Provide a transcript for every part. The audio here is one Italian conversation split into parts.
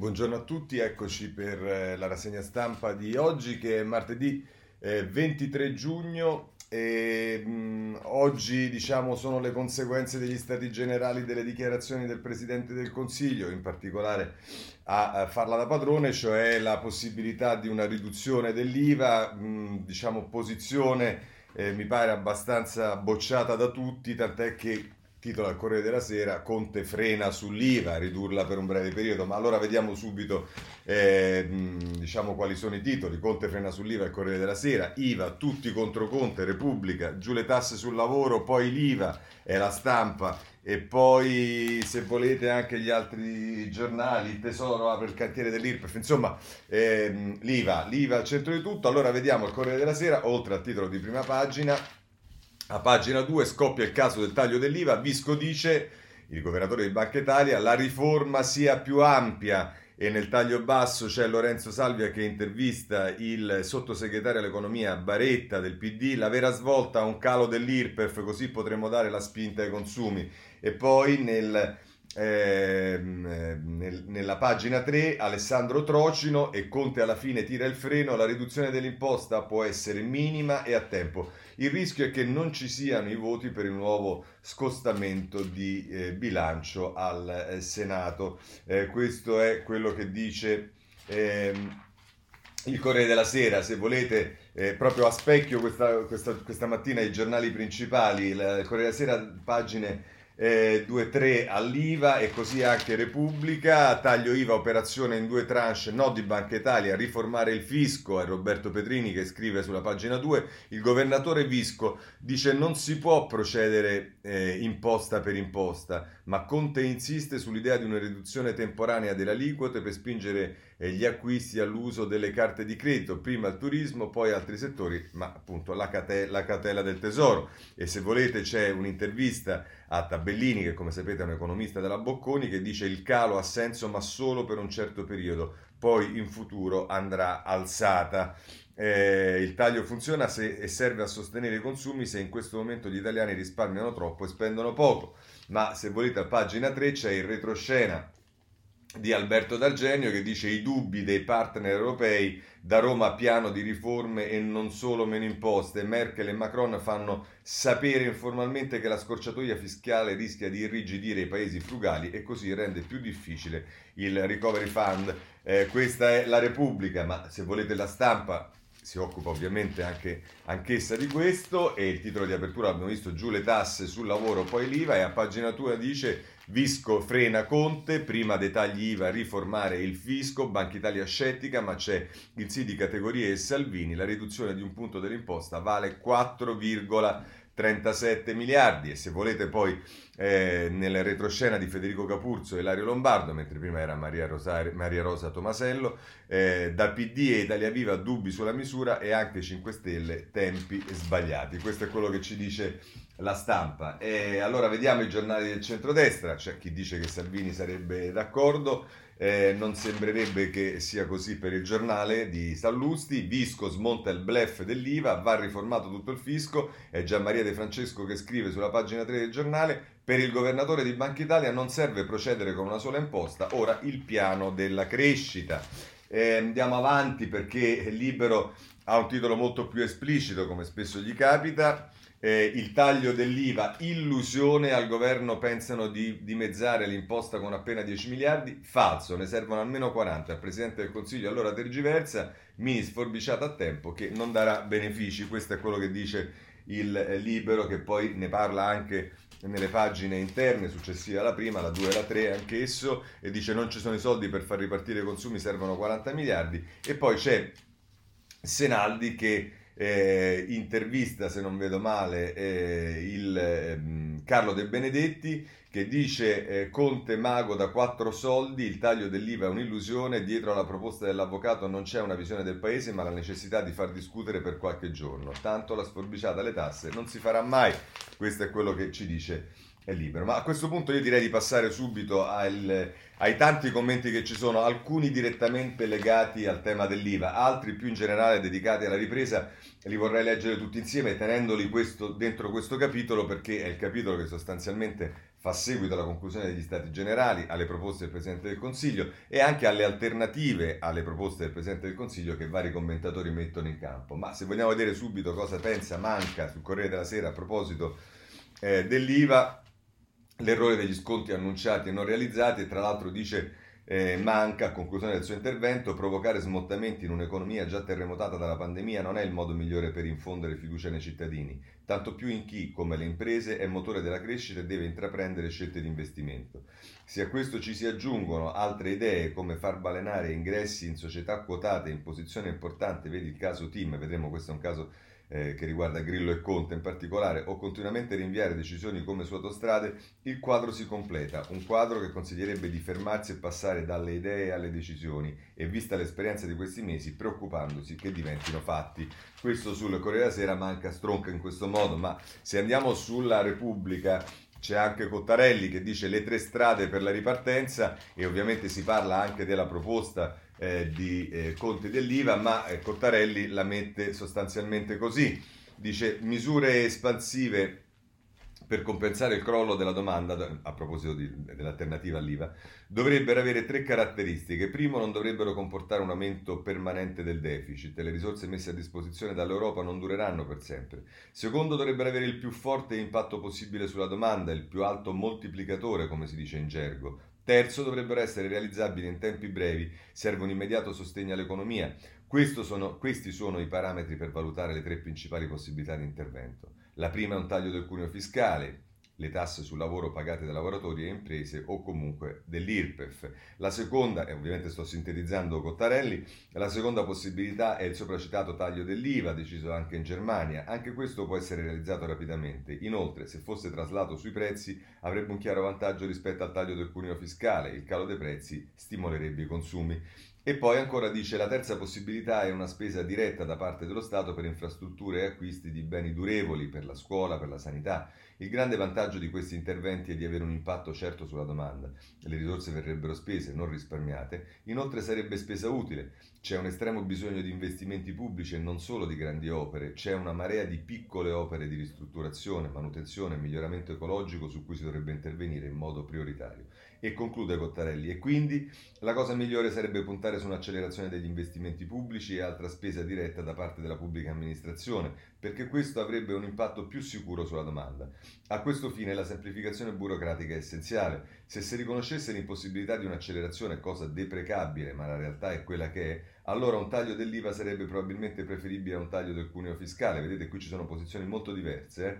Buongiorno a tutti, eccoci per eh, la rassegna stampa di oggi che è martedì eh, 23 giugno e mh, oggi diciamo sono le conseguenze degli stati generali delle dichiarazioni del Presidente del Consiglio, in particolare a, a farla da padrone, cioè la possibilità di una riduzione dell'IVA, mh, diciamo posizione eh, mi pare abbastanza bocciata da tutti, tant'è che titolo al Corriere della Sera, Conte frena sull'IVA, ridurla per un breve periodo, ma allora vediamo subito eh, diciamo quali sono i titoli, Conte frena sull'IVA, il Corriere della Sera, IVA, tutti contro Conte, Repubblica, giù le tasse sul lavoro, poi l'IVA, è la stampa, e poi se volete anche gli altri giornali, il Tesoro apre il cantiere dell'IRPEF, insomma ehm, l'IVA, l'IVA al centro di tutto, allora vediamo il Corriere della Sera, oltre al titolo di prima pagina, a pagina 2 scoppia il caso del taglio dell'IVA, Visco dice, il governatore di Banca Italia, la riforma sia più ampia. E nel taglio basso c'è Lorenzo Salvia che intervista il sottosegretario all'economia Baretta del PD, la vera svolta un calo dell'IRPEF così potremo dare la spinta ai consumi. E poi nel Ehm, nel, nella pagina 3 Alessandro Trocino e Conte alla fine tira il freno, la riduzione dell'imposta può essere minima e a tempo. Il rischio è che non ci siano i voti per il nuovo scostamento di eh, bilancio al eh, Senato. Eh, questo è quello che dice ehm, il Corriere della Sera, se volete, eh, proprio a specchio questa, questa, questa mattina i giornali principali, il Corriere della Sera, pagine eh, 2-3 all'IVA e così anche Repubblica, taglio IVA operazione in due tranche, no di Banca Italia, riformare il fisco, è Roberto Petrini che scrive sulla pagina 2, il governatore Visco dice non si può procedere eh, imposta per imposta, ma Conte insiste sull'idea di una riduzione temporanea delle aliquote per spingere gli acquisti all'uso delle carte di credito, prima il turismo, poi altri settori, ma appunto la, cate- la catela del tesoro. E se volete c'è un'intervista a Tabellini, che come sapete è un economista della Bocconi, che dice il calo ha senso ma solo per un certo periodo, poi in futuro andrà alzata. Eh, il taglio funziona se, e serve a sostenere i consumi se in questo momento gli italiani risparmiano troppo e spendono poco. Ma se volete a pagina 3 c'è il retroscena di Alberto D'Argenio che dice i dubbi dei partner europei da Roma piano di riforme e non solo meno imposte. Merkel e Macron fanno sapere informalmente che la scorciatoia fiscale rischia di irrigidire i paesi frugali e così rende più difficile il recovery fund. Eh, questa è la Repubblica, ma se volete la stampa si occupa ovviamente anche anch'essa di questo e il titolo di apertura abbiamo visto giù le tasse sul lavoro poi l'IVA e a pagina 2 dice Visco frena Conte, prima dei tagli IVA riformare il fisco, Banca Italia scettica ma c'è il sì di categorie e Salvini, la riduzione di un punto dell'imposta vale 4, 37 miliardi e se volete poi eh, nel retroscena di Federico Capurzo e Lario Lombardo, mentre prima era Maria, Rosario, Maria Rosa Tomasello, eh, da PD e Italia Viva dubbi sulla misura e anche 5 Stelle tempi sbagliati. Questo è quello che ci dice la stampa. E allora vediamo i giornali del centrodestra, c'è chi dice che Salvini sarebbe d'accordo, eh, non sembrerebbe che sia così per il giornale di Sallusti. Visco smonta il blef dell'IVA, va riformato tutto il fisco. È Gian Maria De Francesco che scrive sulla pagina 3 del giornale. Per il governatore di Banca Italia non serve procedere con una sola imposta, ora il piano della crescita. Eh, andiamo avanti perché Libero ha un titolo molto più esplicito, come spesso gli capita eh, il taglio dell'IVA, illusione, al governo pensano di dimezzare l'imposta con appena 10 miliardi, falso, ne servono almeno 40, il Presidente del Consiglio allora tergiversa, mini sforbiciata a tempo che non darà benefici, questo è quello che dice il eh, Libero che poi ne parla anche nelle pagine interne successive alla prima, la 2 e la 3 anch'esso, e dice non ci sono i soldi per far ripartire i consumi, servono 40 miliardi, e poi c'è Senaldi che eh, intervista, se non vedo male, eh, il eh, Carlo De Benedetti che dice eh, Conte mago da quattro soldi, il taglio dell'IVA è un'illusione, dietro alla proposta dell'avvocato non c'è una visione del paese ma la necessità di far discutere per qualche giorno, tanto la sforbiciata alle tasse non si farà mai, questo è quello che ci dice è libero. Ma a questo punto io direi di passare subito al, ai tanti commenti che ci sono, alcuni direttamente legati al tema dell'IVA, altri più in generale dedicati alla ripresa. Li vorrei leggere tutti insieme tenendoli questo, dentro questo capitolo perché è il capitolo che sostanzialmente fa seguito alla conclusione degli Stati Generali, alle proposte del Presidente del Consiglio e anche alle alternative alle proposte del Presidente del Consiglio che vari commentatori mettono in campo. Ma se vogliamo vedere subito cosa pensa Manca sul Corriere della Sera a proposito eh, dell'IVA, l'errore degli sconti annunciati e non realizzati e tra l'altro dice eh, manca, a conclusione del suo intervento, provocare smottamenti in un'economia già terremotata dalla pandemia non è il modo migliore per infondere fiducia nei cittadini, tanto più in chi, come le imprese, è motore della crescita e deve intraprendere scelte di investimento. Se a questo ci si aggiungono altre idee come far balenare ingressi in società quotate in posizione importante, vedi il caso TIM, vedremo questo è un caso eh, che riguarda Grillo e Conte in particolare, o continuamente rinviare decisioni come su autostrade, il quadro si completa, un quadro che consiglierebbe di fermarsi e passare dalle idee alle decisioni e vista l'esperienza di questi mesi preoccupandosi che diventino fatti. Questo sul Corriere della Sera manca stronca in questo modo, ma se andiamo sulla Repubblica c'è anche Cottarelli che dice le tre strade per la ripartenza e ovviamente si parla anche della proposta eh, di eh, Conte dell'IVA, ma eh, Cottarelli la mette sostanzialmente così. Dice misure espansive per compensare il crollo della domanda, a proposito di, dell'alternativa all'IVA, dovrebbero avere tre caratteristiche. Primo, non dovrebbero comportare un aumento permanente del deficit, le risorse messe a disposizione dall'Europa non dureranno per sempre. Secondo, dovrebbero avere il più forte impatto possibile sulla domanda, il più alto moltiplicatore, come si dice in gergo. Terzo, dovrebbero essere realizzabili in tempi brevi, serve un immediato sostegno all'economia. Sono, questi sono i parametri per valutare le tre principali possibilità di intervento. La prima è un taglio del cuneo fiscale, le tasse sul lavoro pagate da lavoratori e imprese o comunque dell'IRPEF. La seconda, e ovviamente sto sintetizzando Cottarelli, la seconda possibilità è il sopracitato taglio dell'IVA, deciso anche in Germania. Anche questo può essere realizzato rapidamente. Inoltre, se fosse traslato sui prezzi, avrebbe un chiaro vantaggio rispetto al taglio del cuneo fiscale. Il calo dei prezzi stimolerebbe i consumi. E poi ancora dice la terza possibilità è una spesa diretta da parte dello Stato per infrastrutture e acquisti di beni durevoli per la scuola, per la sanità. Il grande vantaggio di questi interventi è di avere un impatto certo sulla domanda. Le risorse verrebbero spese, non risparmiate. Inoltre sarebbe spesa utile. C'è un estremo bisogno di investimenti pubblici e non solo di grandi opere. C'è una marea di piccole opere di ristrutturazione, manutenzione e miglioramento ecologico su cui si dovrebbe intervenire in modo prioritario. E conclude Cottarelli. E quindi la cosa migliore sarebbe puntare su un'accelerazione degli investimenti pubblici e altra spesa diretta da parte della pubblica amministrazione, perché questo avrebbe un impatto più sicuro sulla domanda. A questo fine la semplificazione burocratica è essenziale. Se si riconoscesse l'impossibilità di un'accelerazione, cosa deprecabile, ma la realtà è quella che è, allora un taglio dell'IVA sarebbe probabilmente preferibile a un taglio del cuneo fiscale. Vedete, qui ci sono posizioni molto diverse. Eh?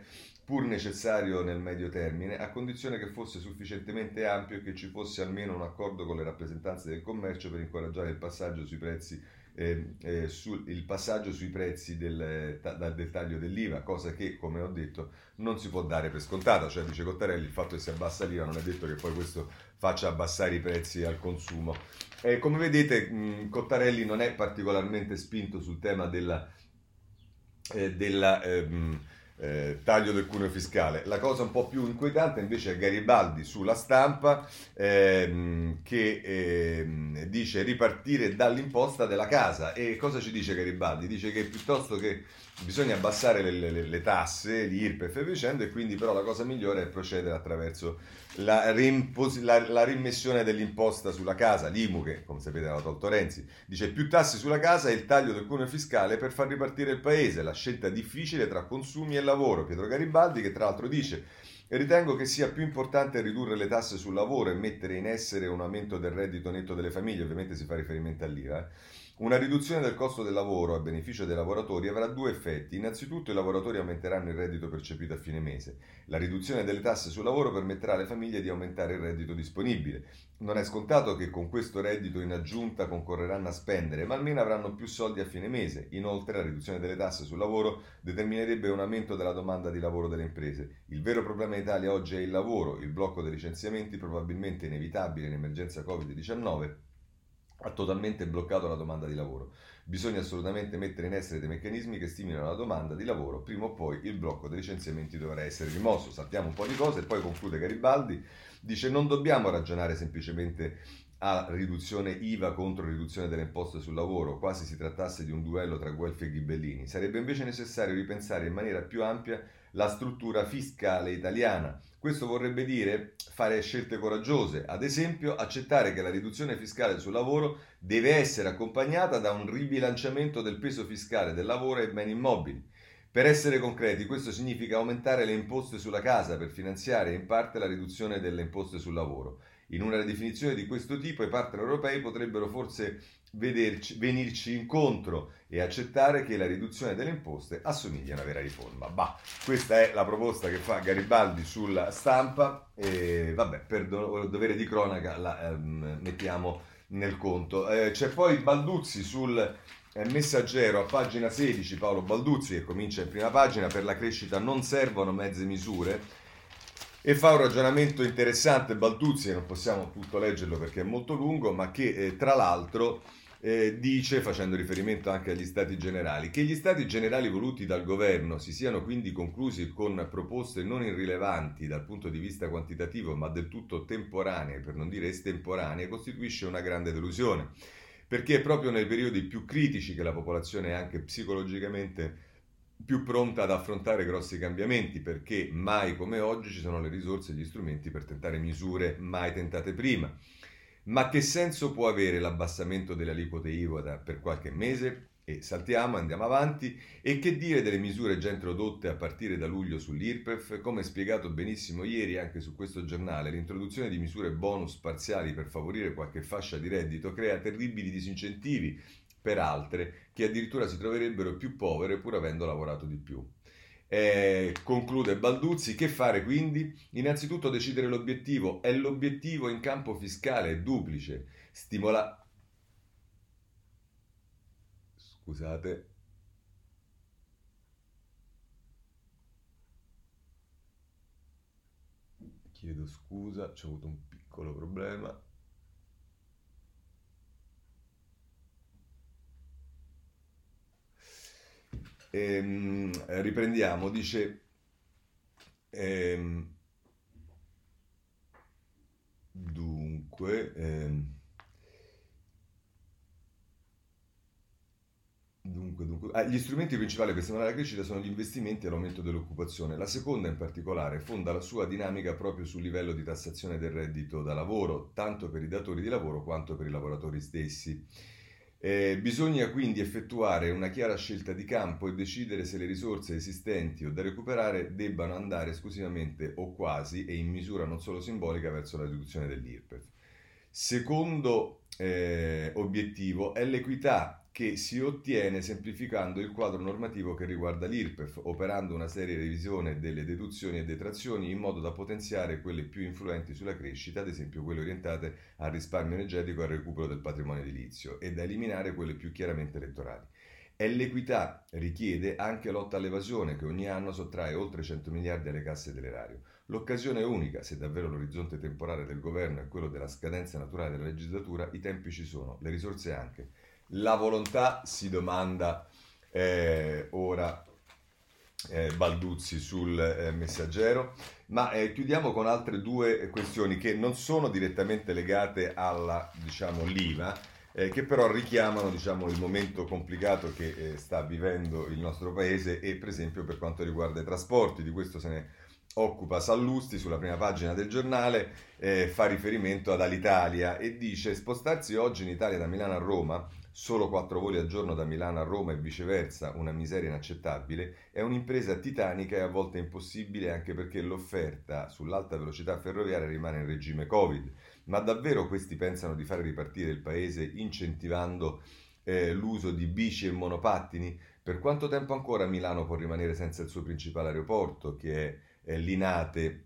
pur necessario nel medio termine, a condizione che fosse sufficientemente ampio e che ci fosse almeno un accordo con le rappresentanze del commercio per incoraggiare il passaggio sui prezzi, eh, eh, sul, il passaggio sui prezzi del, ta, del, taglio dell'IVA, cosa che, come ho detto, non si può dare per scontata. Cioè, dice Cottarelli, il fatto che si abbassa l'IVA non è detto che poi questo faccia abbassare i prezzi al consumo. Eh, come vedete, mh, Cottarelli non è particolarmente spinto sul tema della... Eh, della ehm, eh, taglio del cuneo fiscale. La cosa un po' più inquietante invece è Garibaldi sulla stampa ehm, che ehm, dice ripartire dall'imposta della casa. E cosa ci dice Garibaldi? Dice che piuttosto che bisogna abbassare le, le, le tasse, gli IRPEF e vicende, e quindi però la cosa migliore è procedere attraverso la, rimpos- la, la, rimessione dell'imposta sulla casa, l'IMU che come sapete aveva tolto Renzi, dice più tasse sulla casa e il taglio del cuneo fiscale per far ripartire il paese, la scelta difficile tra consumi e lavoro. Pietro Garibaldi che tra l'altro dice ritengo che sia più importante ridurre le tasse sul lavoro e mettere in essere un aumento del reddito netto delle famiglie, ovviamente si fa riferimento all'IVA. Eh una riduzione del costo del lavoro a beneficio dei lavoratori avrà due effetti. Innanzitutto i lavoratori aumenteranno il reddito percepito a fine mese. La riduzione delle tasse sul lavoro permetterà alle famiglie di aumentare il reddito disponibile. Non è scontato che con questo reddito in aggiunta concorreranno a spendere, ma almeno avranno più soldi a fine mese. Inoltre la riduzione delle tasse sul lavoro determinerebbe un aumento della domanda di lavoro delle imprese. Il vero problema in Italia oggi è il lavoro, il blocco dei licenziamenti probabilmente inevitabile in emergenza Covid-19 ha totalmente bloccato la domanda di lavoro. Bisogna assolutamente mettere in essere dei meccanismi che stimolino la domanda di lavoro, prima o poi il blocco dei licenziamenti dovrà essere rimosso. Sappiamo un po' di cose e poi conclude Garibaldi, dice non dobbiamo ragionare semplicemente a riduzione IVA contro riduzione delle imposte sul lavoro, quasi si trattasse di un duello tra Guelfi e Ghibellini. Sarebbe invece necessario ripensare in maniera più ampia la struttura fiscale italiana, Questo vorrebbe dire fare scelte coraggiose, ad esempio accettare che la riduzione fiscale sul lavoro deve essere accompagnata da un ribilanciamento del peso fiscale del lavoro ai beni immobili. Per essere concreti, questo significa aumentare le imposte sulla casa per finanziare in parte la riduzione delle imposte sul lavoro. In una definizione di questo tipo i partner europei potrebbero forse vederci, venirci incontro e accettare che la riduzione delle imposte assomiglia a una vera riforma. Bah, questa è la proposta che fa Garibaldi sulla stampa e vabbè, per do- dovere di cronaca la ehm, mettiamo nel conto. Eh, c'è poi Balduzzi sul eh, messaggero a pagina 16, Paolo Balduzzi che comincia in prima pagina, per la crescita non servono mezze misure e fa un ragionamento interessante Balduzzi, non possiamo tutto leggerlo perché è molto lungo, ma che eh, tra l'altro eh, dice, facendo riferimento anche agli stati generali, che gli stati generali voluti dal governo si siano quindi conclusi con proposte non irrilevanti dal punto di vista quantitativo, ma del tutto temporanee, per non dire estemporanee, costituisce una grande delusione, perché è proprio nei periodi più critici che la popolazione è anche psicologicamente più pronta ad affrontare grossi cambiamenti, perché mai come oggi ci sono le risorse e gli strumenti per tentare misure mai tentate prima. Ma che senso può avere l'abbassamento delle aliquote IVA per qualche mese? E saltiamo, andiamo avanti. E che dire delle misure già introdotte a partire da luglio sull'IRPEF? Come spiegato benissimo ieri anche su questo giornale, l'introduzione di misure bonus parziali per favorire qualche fascia di reddito crea terribili disincentivi per altre che addirittura si troverebbero più povere pur avendo lavorato di più. Eh, conclude Balduzzi, che fare quindi? Innanzitutto decidere l'obiettivo. È l'obiettivo in campo fiscale, è duplice. Stimola... Scusate. Chiedo scusa, c'è avuto un piccolo problema. Ehm, riprendiamo, dice... Ehm, dunque... Ehm, Dunque, dunque. Ah, gli strumenti principali per stimolare la crescita sono gli investimenti e l'aumento dell'occupazione. La seconda, in particolare, fonda la sua dinamica proprio sul livello di tassazione del reddito da lavoro, tanto per i datori di lavoro quanto per i lavoratori stessi. Eh, bisogna quindi effettuare una chiara scelta di campo e decidere se le risorse esistenti o da recuperare debbano andare esclusivamente o quasi e in misura non solo simbolica verso la riduzione dell'IRPEF. Secondo eh, obiettivo è l'equità che si ottiene semplificando il quadro normativo che riguarda l'IRPEF, operando una seria revisione delle deduzioni e detrazioni in modo da potenziare quelle più influenti sulla crescita, ad esempio quelle orientate al risparmio energetico e al recupero del patrimonio edilizio, e da eliminare quelle più chiaramente elettorali. E l'equità richiede anche lotta all'evasione che ogni anno sottrae oltre 100 miliardi alle casse dell'erario. L'occasione è unica, se davvero l'orizzonte temporale del governo è quello della scadenza naturale della legislatura, i tempi ci sono, le risorse anche la volontà si domanda eh, ora eh, Balduzzi sul eh, messaggero, ma eh, chiudiamo con altre due questioni che non sono direttamente legate alla, diciamo, l'IVA, eh, che però richiamano diciamo, il momento complicato che eh, sta vivendo il nostro paese e per esempio per quanto riguarda i trasporti, di questo se ne occupa Sallusti sulla prima pagina del giornale, eh, fa riferimento ad Alitalia e dice spostarsi oggi in Italia da Milano a Roma solo quattro voli al giorno da Milano a Roma e viceversa, una miseria inaccettabile, è un'impresa titanica e a volte impossibile anche perché l'offerta sull'alta velocità ferroviaria rimane in regime Covid. Ma davvero questi pensano di fare ripartire il paese incentivando eh, l'uso di bici e monopattini? Per quanto tempo ancora Milano può rimanere senza il suo principale aeroporto, che è, è Linate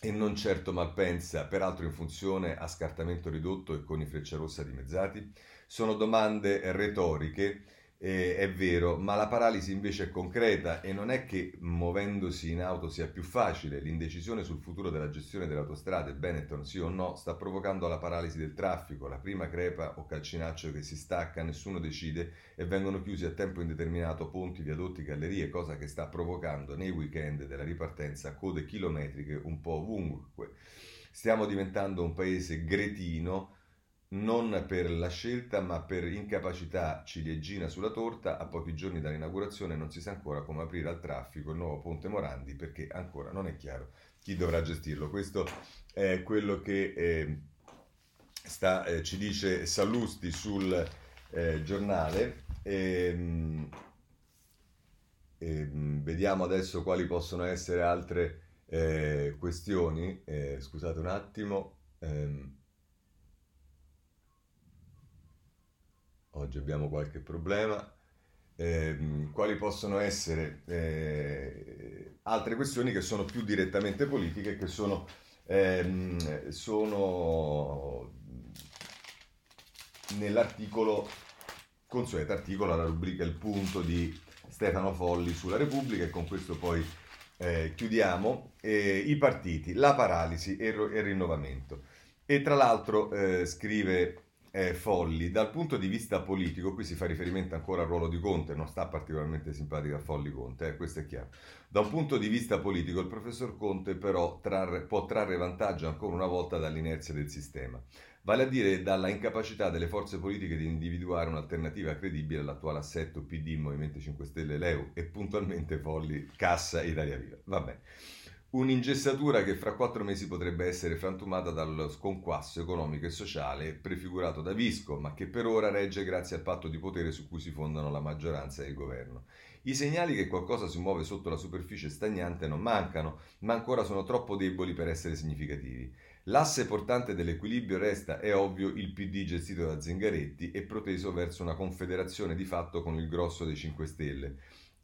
e non certo Malpensa, peraltro in funzione a scartamento ridotto e con i Frecciarossa dimezzati? Sono domande retoriche, eh, è vero, ma la paralisi invece è concreta e non è che muovendosi in auto sia più facile. L'indecisione sul futuro della gestione delle autostrade, Benetton sì o no, sta provocando la paralisi del traffico, la prima crepa o calcinaccio che si stacca, nessuno decide e vengono chiusi a tempo indeterminato ponti, viadotti, gallerie, cosa che sta provocando nei weekend della ripartenza code chilometriche un po' ovunque. Stiamo diventando un paese gretino non per la scelta ma per incapacità ciliegina sulla torta, a pochi giorni dall'inaugurazione non si sa ancora come aprire al traffico il nuovo ponte Morandi perché ancora non è chiaro chi dovrà gestirlo. Questo è quello che eh, sta, eh, ci dice Sallusti sul eh, giornale. Ehm, ehm, vediamo adesso quali possono essere altre eh, questioni. Eh, scusate un attimo. Ehm, oggi abbiamo qualche problema. Eh, quali possono essere eh, altre questioni che sono più direttamente politiche, che sono, ehm, sono nell'articolo, consueto articolo, la rubrica Il punto di Stefano Folli sulla Repubblica e con questo poi eh, chiudiamo. I partiti, la paralisi e il rinnovamento. E tra l'altro eh, scrive eh, Folli, dal punto di vista politico, qui si fa riferimento ancora al ruolo di Conte, non sta particolarmente simpatico a Folli Conte, eh, questo è chiaro. Da un punto di vista politico il professor Conte però trarre, può trarre vantaggio ancora una volta dall'inerzia del sistema vale a dire dalla incapacità delle forze politiche di individuare un'alternativa credibile all'attuale assetto PD, Movimento 5 Stelle, Leu e puntualmente Folli, Cassa, Italia Viva. Vabbè. Un'ingessatura che fra quattro mesi potrebbe essere frantumata dallo sconquasso economico e sociale prefigurato da Visco, ma che per ora regge grazie al patto di potere su cui si fondano la maggioranza e il governo. I segnali che qualcosa si muove sotto la superficie stagnante non mancano, ma ancora sono troppo deboli per essere significativi. L'asse portante dell'equilibrio resta, è ovvio, il PD gestito da Zingaretti e proteso verso una confederazione di fatto con il grosso dei 5 Stelle.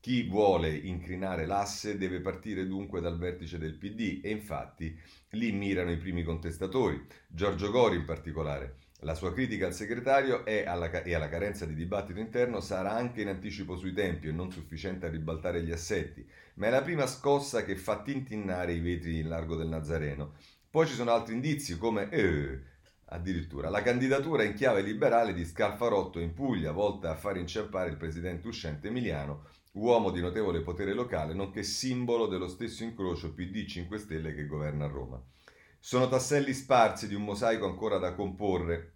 Chi vuole incrinare l'asse deve partire dunque dal vertice del PD e infatti lì mirano i primi contestatori, Giorgio Gori in particolare. La sua critica al segretario alla, e alla carenza di dibattito interno sarà anche in anticipo sui tempi e non sufficiente a ribaltare gli assetti, ma è la prima scossa che fa tintinnare i vetri in largo del Nazareno poi ci sono altri indizi come eh, addirittura la candidatura in chiave liberale di Scalfarotto in Puglia, volta a far inciampare il presidente uscente Emiliano, uomo di notevole potere locale, nonché simbolo dello stesso incrocio PD 5 Stelle che governa Roma. Sono tasselli sparsi di un mosaico ancora da comporre.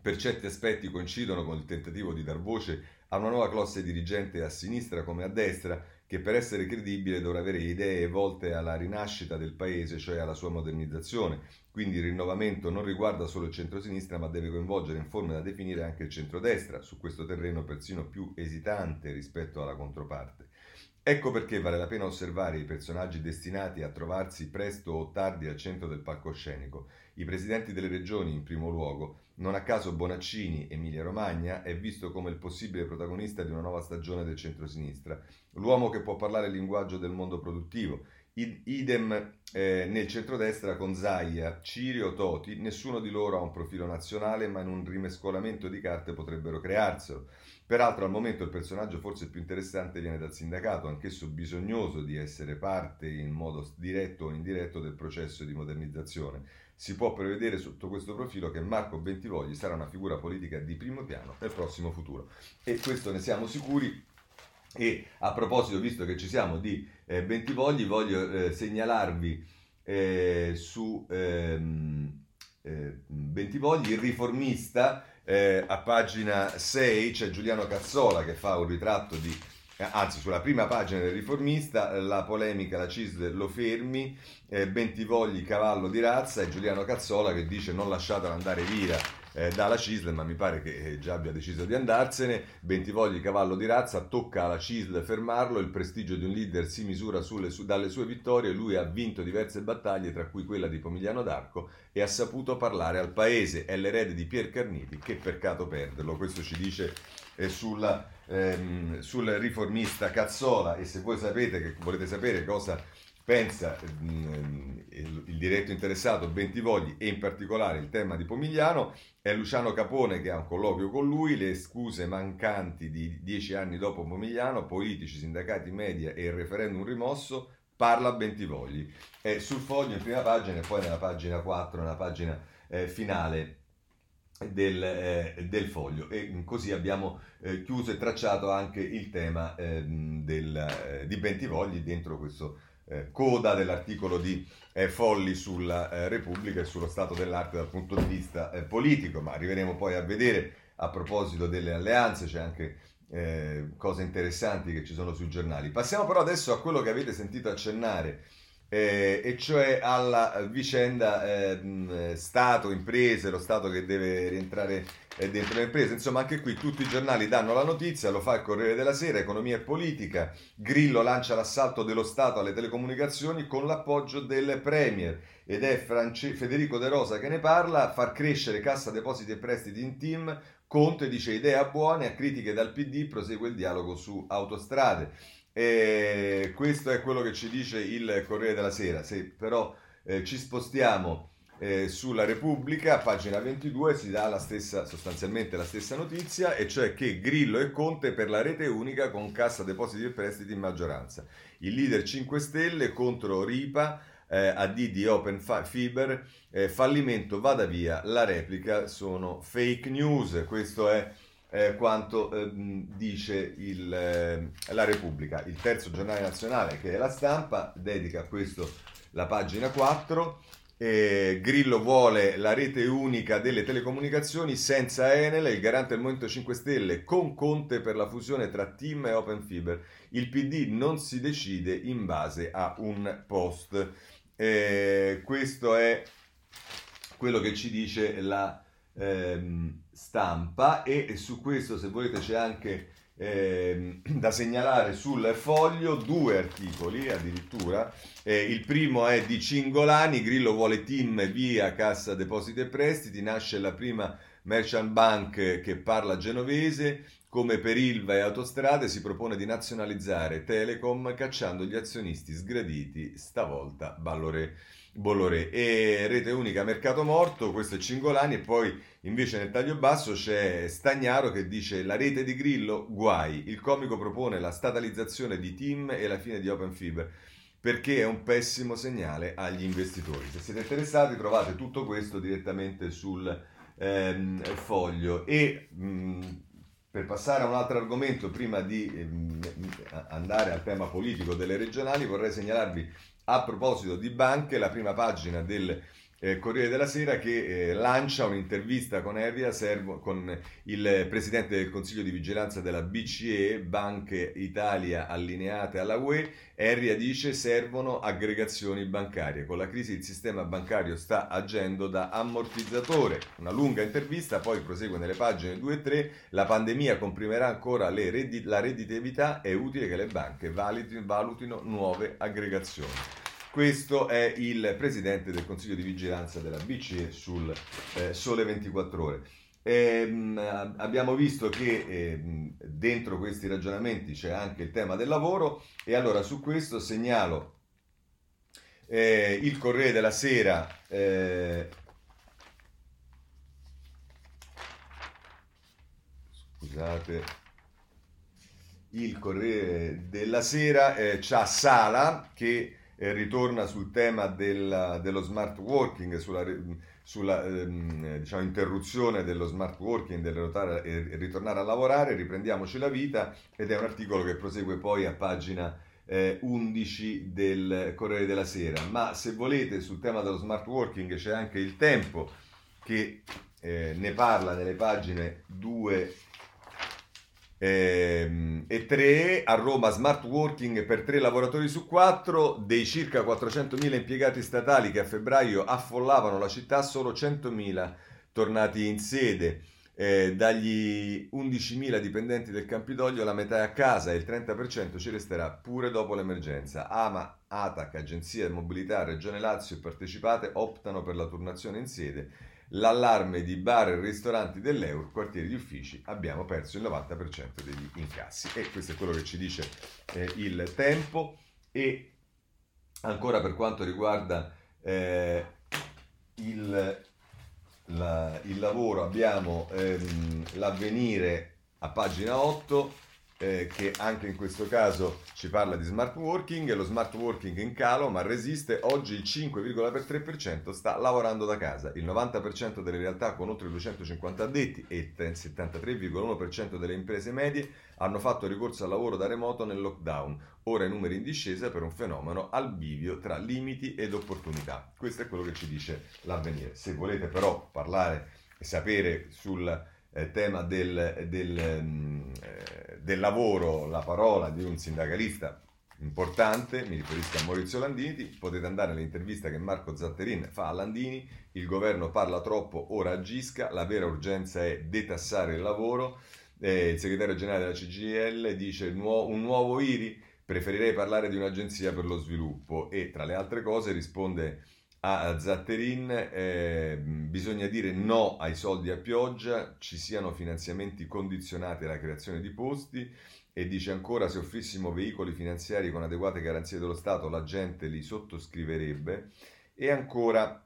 Per certi aspetti coincidono con il tentativo di dar voce a una nuova classe dirigente a sinistra come a destra, che per essere credibile dovrà avere idee volte alla rinascita del paese, cioè alla sua modernizzazione. Quindi il rinnovamento non riguarda solo il centro-sinistra, ma deve coinvolgere in forme da definire anche il centrodestra, su questo terreno persino più esitante rispetto alla controparte. Ecco perché vale la pena osservare i personaggi destinati a trovarsi presto o tardi al centro del palcoscenico. I presidenti delle regioni, in primo luogo, non a caso Bonaccini, Emilia Romagna, è visto come il possibile protagonista di una nuova stagione del centro-sinistra, l'uomo che può parlare il linguaggio del mondo produttivo. Idem eh, nel centrodestra con Zaia, Cirio, Toti, nessuno di loro ha un profilo nazionale, ma in un rimescolamento di carte potrebbero crearselo. Peraltro al momento il personaggio forse più interessante viene dal sindacato, anch'esso bisognoso di essere parte in modo diretto o indiretto del processo di modernizzazione. Si può prevedere sotto questo profilo che Marco Bentivogli sarà una figura politica di primo piano nel prossimo futuro. E questo ne siamo sicuri e a proposito, visto che ci siamo di eh, Bentivogli, voglio eh, segnalarvi eh, su ehm, eh, Bentivogli, il riformista, eh, a pagina 6 c'è Giuliano Cazzola che fa un ritratto di eh, anzi sulla prima pagina del riformista, la polemica, la CISL lo fermi, eh, Bentivogli cavallo di razza e Giuliano Cazzola che dice non lasciatelo andare via eh, dalla CISL, ma mi pare che eh, già abbia deciso di andarsene. Bentivogli, cavallo di razza, tocca alla CISL fermarlo. Il prestigio di un leader si misura sulle, su, dalle sue vittorie. Lui ha vinto diverse battaglie, tra cui quella di Pomigliano d'Arco, e ha saputo parlare al paese. È l'erede di Pier Carniti, che peccato perderlo. Questo ci dice eh, sulla, ehm, sul riformista Cazzola. E se voi sapete che volete sapere cosa pensa il, il, diretto interessato Bentivogli e in particolare il tema di Pomigliano è Luciano Capone che ha un colloquio con lui, le scuse mancanti di dieci anni dopo Pomigliano, politici, sindacati, media e il referendum rimosso, parla Bentivogli. È sul foglio in prima pagina e poi nella pagina 4, nella pagina eh, finale del, eh, del, foglio e così abbiamo eh, chiuso e tracciato anche il tema ehm, del, eh, di Bentivogli dentro questo eh, coda dell'articolo di eh, Folli sulla eh, Repubblica e sullo stato dell'arte dal punto di vista eh, politico, ma arriveremo poi a vedere a proposito delle alleanze, c'è anche eh, cose interessanti che ci sono sui giornali. Passiamo però adesso a quello che avete sentito accennare eh, e cioè alla vicenda eh, Stato, imprese, lo Stato che deve rientrare eh, dentro le imprese. Insomma, anche qui tutti i giornali danno la notizia, lo fa il Corriere della Sera, Economia e Politica, Grillo lancia l'assalto dello Stato alle telecomunicazioni con l'appoggio del Premier ed è France- Federico De Rosa che ne parla, far crescere cassa depositi e prestiti in team, Conte dice idea buone, a critiche dal PD prosegue il dialogo su autostrade. E questo è quello che ci dice il Corriere della Sera. Se però eh, ci spostiamo eh, sulla Repubblica, pagina 22, si dà la stessa, sostanzialmente la stessa notizia, e cioè che Grillo e Conte per la rete unica con cassa depositi e prestiti in maggioranza. Il leader 5 Stelle contro Ripa, eh, AD di Open Fiber, eh, fallimento, vada via, la replica sono fake news. Questo è eh, quanto eh, dice il, eh, la Repubblica. Il terzo giornale nazionale, che è la stampa, dedica a questo la pagina 4. Grillo vuole la rete unica delle telecomunicazioni senza Enel, il garante del Movimento 5 Stelle con Conte per la fusione tra Team e Open Fiber. Il PD non si decide in base a un post. Eh, questo è quello che ci dice la ehm, stampa e su questo se volete c'è anche eh, da segnalare sul foglio due articoli addirittura. Eh, il primo è di Cingolani, Grillo vuole team via Cassa Depositi e Prestiti, nasce la prima merchant bank che parla genovese, come per Ilva e Autostrade si propone di nazionalizzare Telecom cacciando gli azionisti sgraditi, stavolta Ballore. Bolloré. E rete unica mercato morto, questo è Cingolani e poi invece nel taglio basso c'è Stagnaro che dice la rete di Grillo guai, il comico propone la statalizzazione di Team e la fine di Open Fiber perché è un pessimo segnale agli investitori. Se siete interessati trovate tutto questo direttamente sul ehm, foglio. E mh, per passare a un altro argomento prima di ehm, andare al tema politico delle regionali vorrei segnalarvi a proposito di banche, la prima pagina del eh, Corriere della Sera che eh, lancia un'intervista con Erria, servo, con il presidente del Consiglio di Vigilanza della BCE, Banche Italia allineate alla UE. Erria dice servono aggregazioni bancarie. Con la crisi il sistema bancario sta agendo da ammortizzatore. Una lunga intervista, poi prosegue nelle pagine 2 e 3. La pandemia comprimerà ancora reddi- la redditività, è utile che le banche valutino nuove aggregazioni. Questo è il presidente del Consiglio di Vigilanza della BCE sul eh, Sole 24 Ore. Eh, abbiamo visto che eh, dentro questi ragionamenti c'è anche il tema del lavoro e allora su questo segnalo eh, il Corriere della Sera eh, scusate il Corriere della Sera eh, c'ha Sala che eh, ritorna sul tema del, dello smart working, sulla, sulla ehm, diciamo, interruzione dello smart working, del rotare e ritornare a lavorare, riprendiamoci la vita ed è un articolo che prosegue poi a pagina eh, 11 del Corriere della Sera. Ma se volete sul tema dello smart working c'è anche il tempo che eh, ne parla nelle pagine 2 Ehm, e 3 a Roma smart working per 3 lavoratori su 4 dei circa 400.000 impiegati statali che a febbraio affollavano la città solo 100.000 tornati in sede. Eh, dagli 11.000 dipendenti del Campidoglio la metà è a casa e il 30% ci resterà pure dopo l'emergenza. Ama, ATAC, Agenzia di Mobilità, Regione Lazio e partecipate optano per la turnazione in sede l'allarme di bar e ristoranti dell'Euro, quartieri di uffici, abbiamo perso il 90% degli incassi. E questo è quello che ci dice eh, il tempo. E ancora per quanto riguarda eh, il, la, il, lavoro, abbiamo ehm, l'avvenire a pagina 8 eh, che anche in questo caso ci parla di smart working, lo smart working in calo ma resiste, oggi il 5,3% sta lavorando da casa, il 90% delle realtà con oltre 250 addetti e il 73,1% delle imprese medie hanno fatto ricorso al lavoro da remoto nel lockdown, ora i numeri in discesa per un fenomeno al bivio tra limiti ed opportunità. Questo è quello che ci dice l'avvenire. Se volete però parlare e sapere sul eh, tema del, del, mm, eh, del, lavoro, la parola di un sindacalista importante, mi riferisco a Maurizio Landini, potete andare all'intervista che Marco Zatterin fa a Landini, il governo parla troppo, ora agisca, la vera urgenza è detassare il lavoro, eh, il segretario generale della CGL dice un nuovo IRI, preferirei parlare di un'agenzia per lo sviluppo e tra le altre cose risponde a Zatterin, eh, bisogna dire no ai soldi a pioggia, ci siano finanziamenti condizionati alla creazione di posti e dice ancora se offrissimo veicoli finanziari con adeguate garanzie dello Stato la gente li sottoscriverebbe e ancora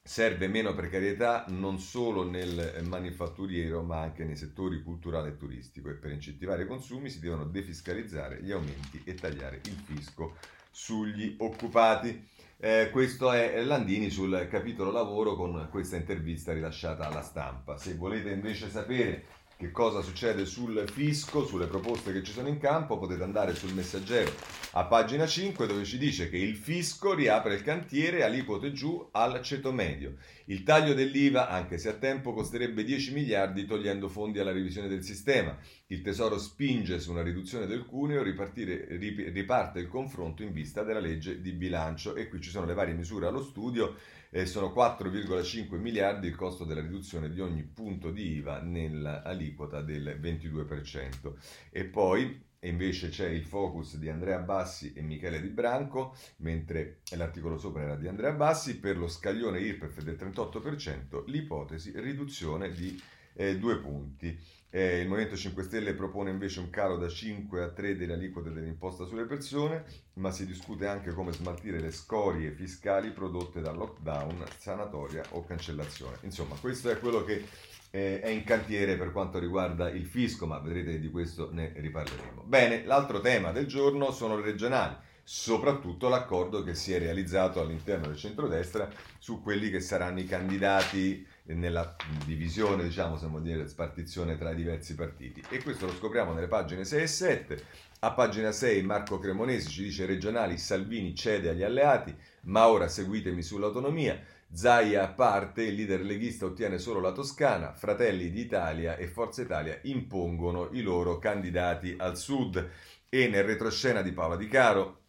serve meno precarietà non solo nel manifatturiero ma anche nei settori culturale e turistico e per incentivare i consumi si devono defiscalizzare gli aumenti e tagliare il fisco sugli occupati. Eh, questo è Landini sul capitolo lavoro con questa intervista rilasciata alla stampa. Se volete invece sapere che cosa succede sul fisco, sulle proposte che ci sono in campo, potete andare sul messaggero a pagina 5 dove ci dice che il fisco riapre il cantiere aliquote giù al ceto medio. Il taglio dell'IVA, anche se a tempo, costerebbe 10 miliardi togliendo fondi alla revisione del sistema. Il Tesoro spinge su una riduzione del cuneo, riparte il confronto in vista della legge di bilancio e qui ci sono le varie misure allo studio eh, sono 4,5 miliardi il costo della riduzione di ogni punto di IVA nell'aliquota del 22%. E poi invece c'è il focus di Andrea Bassi e Michele Di Branco, mentre l'articolo sopra era di Andrea Bassi, per lo scaglione IRPEF del 38%, l'ipotesi riduzione di eh, due punti. Eh, il Movimento 5 Stelle propone invece un calo da 5 a 3 delle aliquote dell'imposta sulle persone, ma si discute anche come smaltire le scorie fiscali prodotte dal lockdown, sanatoria o cancellazione. Insomma, questo è quello che eh, è in cantiere per quanto riguarda il fisco, ma vedrete di questo ne riparleremo. Bene, l'altro tema del giorno sono le regionali soprattutto l'accordo che si è realizzato all'interno del centrodestra su quelli che saranno i candidati nella divisione, diciamo, se dire, spartizione tra i diversi partiti. E questo lo scopriamo nelle pagine 6 e 7. A pagina 6 Marco Cremonesi ci dice regionali Salvini cede agli alleati, ma ora seguitemi sull'autonomia. Zaia a parte, il leader leghista ottiene solo la Toscana, Fratelli d'Italia e Forza Italia impongono i loro candidati al sud. E nel retroscena di Paola Di Caro,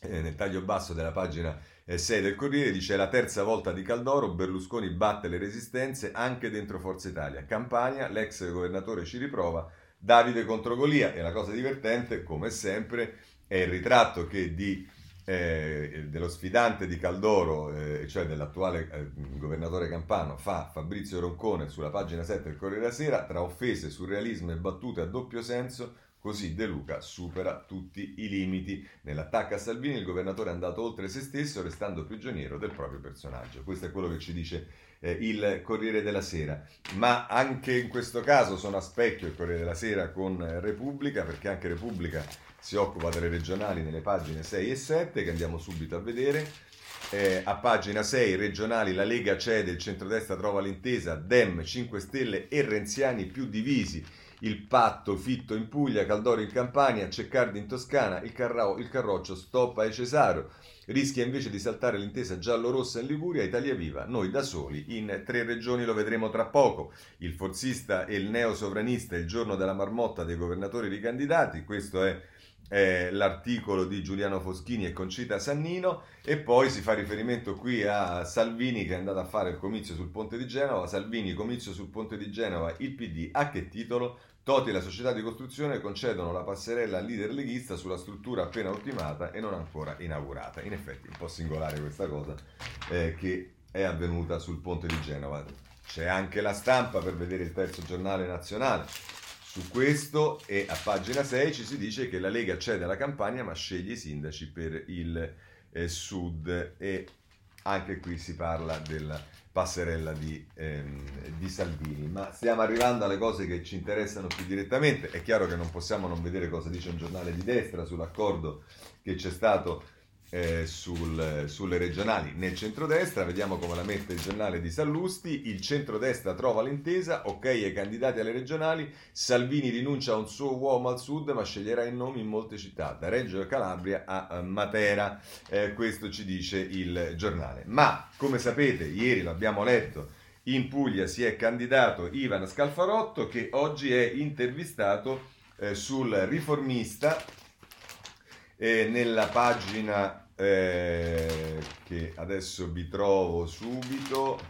eh, nel taglio basso della pagina 6 del Corriere dice la terza volta di Caldoro, Berlusconi batte le resistenze anche dentro Forza Italia. Campania, l'ex governatore ci riprova, Davide contro Golia e la cosa divertente, come sempre, è il ritratto che di, eh, dello sfidante di Caldoro, eh, cioè dell'attuale eh, governatore campano, fa Fabrizio Roncone sulla pagina 7 del Corriere della Sera, tra offese, surrealismo e battute a doppio senso, Così De Luca supera tutti i limiti. Nell'attacco a Salvini il governatore è andato oltre se stesso restando prigioniero del proprio personaggio. Questo è quello che ci dice eh, il Corriere della Sera. Ma anche in questo caso sono a specchio il Corriere della Sera con Repubblica, perché anche Repubblica si occupa delle regionali nelle pagine 6 e 7 che andiamo subito a vedere. Eh, a pagina 6 regionali la Lega cede, il centrodestra trova l'intesa, Dem, 5 Stelle e Renziani più divisi il patto Fitto in Puglia, Caldoro in Campania, Ceccardi in Toscana, il, Carrao, il Carroccio stoppa e Cesaro, rischia invece di saltare l'intesa giallo-rossa in Liguria, Italia Viva, noi da soli, in tre regioni lo vedremo tra poco, il forzista e il neo-sovranista, il giorno della marmotta dei governatori ricandidati, questo è eh, l'articolo di Giuliano Foschini e Concita Sannino e poi si fa riferimento qui a Salvini che è andato a fare il comizio sul ponte di Genova, Salvini comizio sul ponte di Genova, il PD a che titolo? Toti e la società di costruzione concedono la passerella al leader leghista sulla struttura appena ultimata e non ancora inaugurata. In effetti un po' singolare questa cosa eh, che è avvenuta sul ponte di Genova. C'è anche la stampa per vedere il terzo giornale nazionale. Su questo e a pagina 6 ci si dice che la Lega cede alla campagna ma sceglie i sindaci per il eh, sud e anche qui si parla della passerella di, ehm, di, Salvini. Ma stiamo arrivando alle cose che ci interessano più direttamente. È chiaro che non possiamo non vedere cosa dice un giornale di destra sull'accordo che c'è stato eh, sul, sulle regionali nel centrodestra. Vediamo come la mette il giornale di Sallusti. Il centrodestra trova l'intesa, ok ai candidati alle regionali. Salvini rinuncia a un suo uomo al sud, ma sceglierà i nomi in molte città, da Reggio Calabria a Matera. Eh, questo ci dice il giornale. Ma come sapete, ieri l'abbiamo letto. In Puglia si è candidato Ivan Scalfarotto che oggi è intervistato eh, sul riformista E nella pagina eh, che adesso vi trovo subito,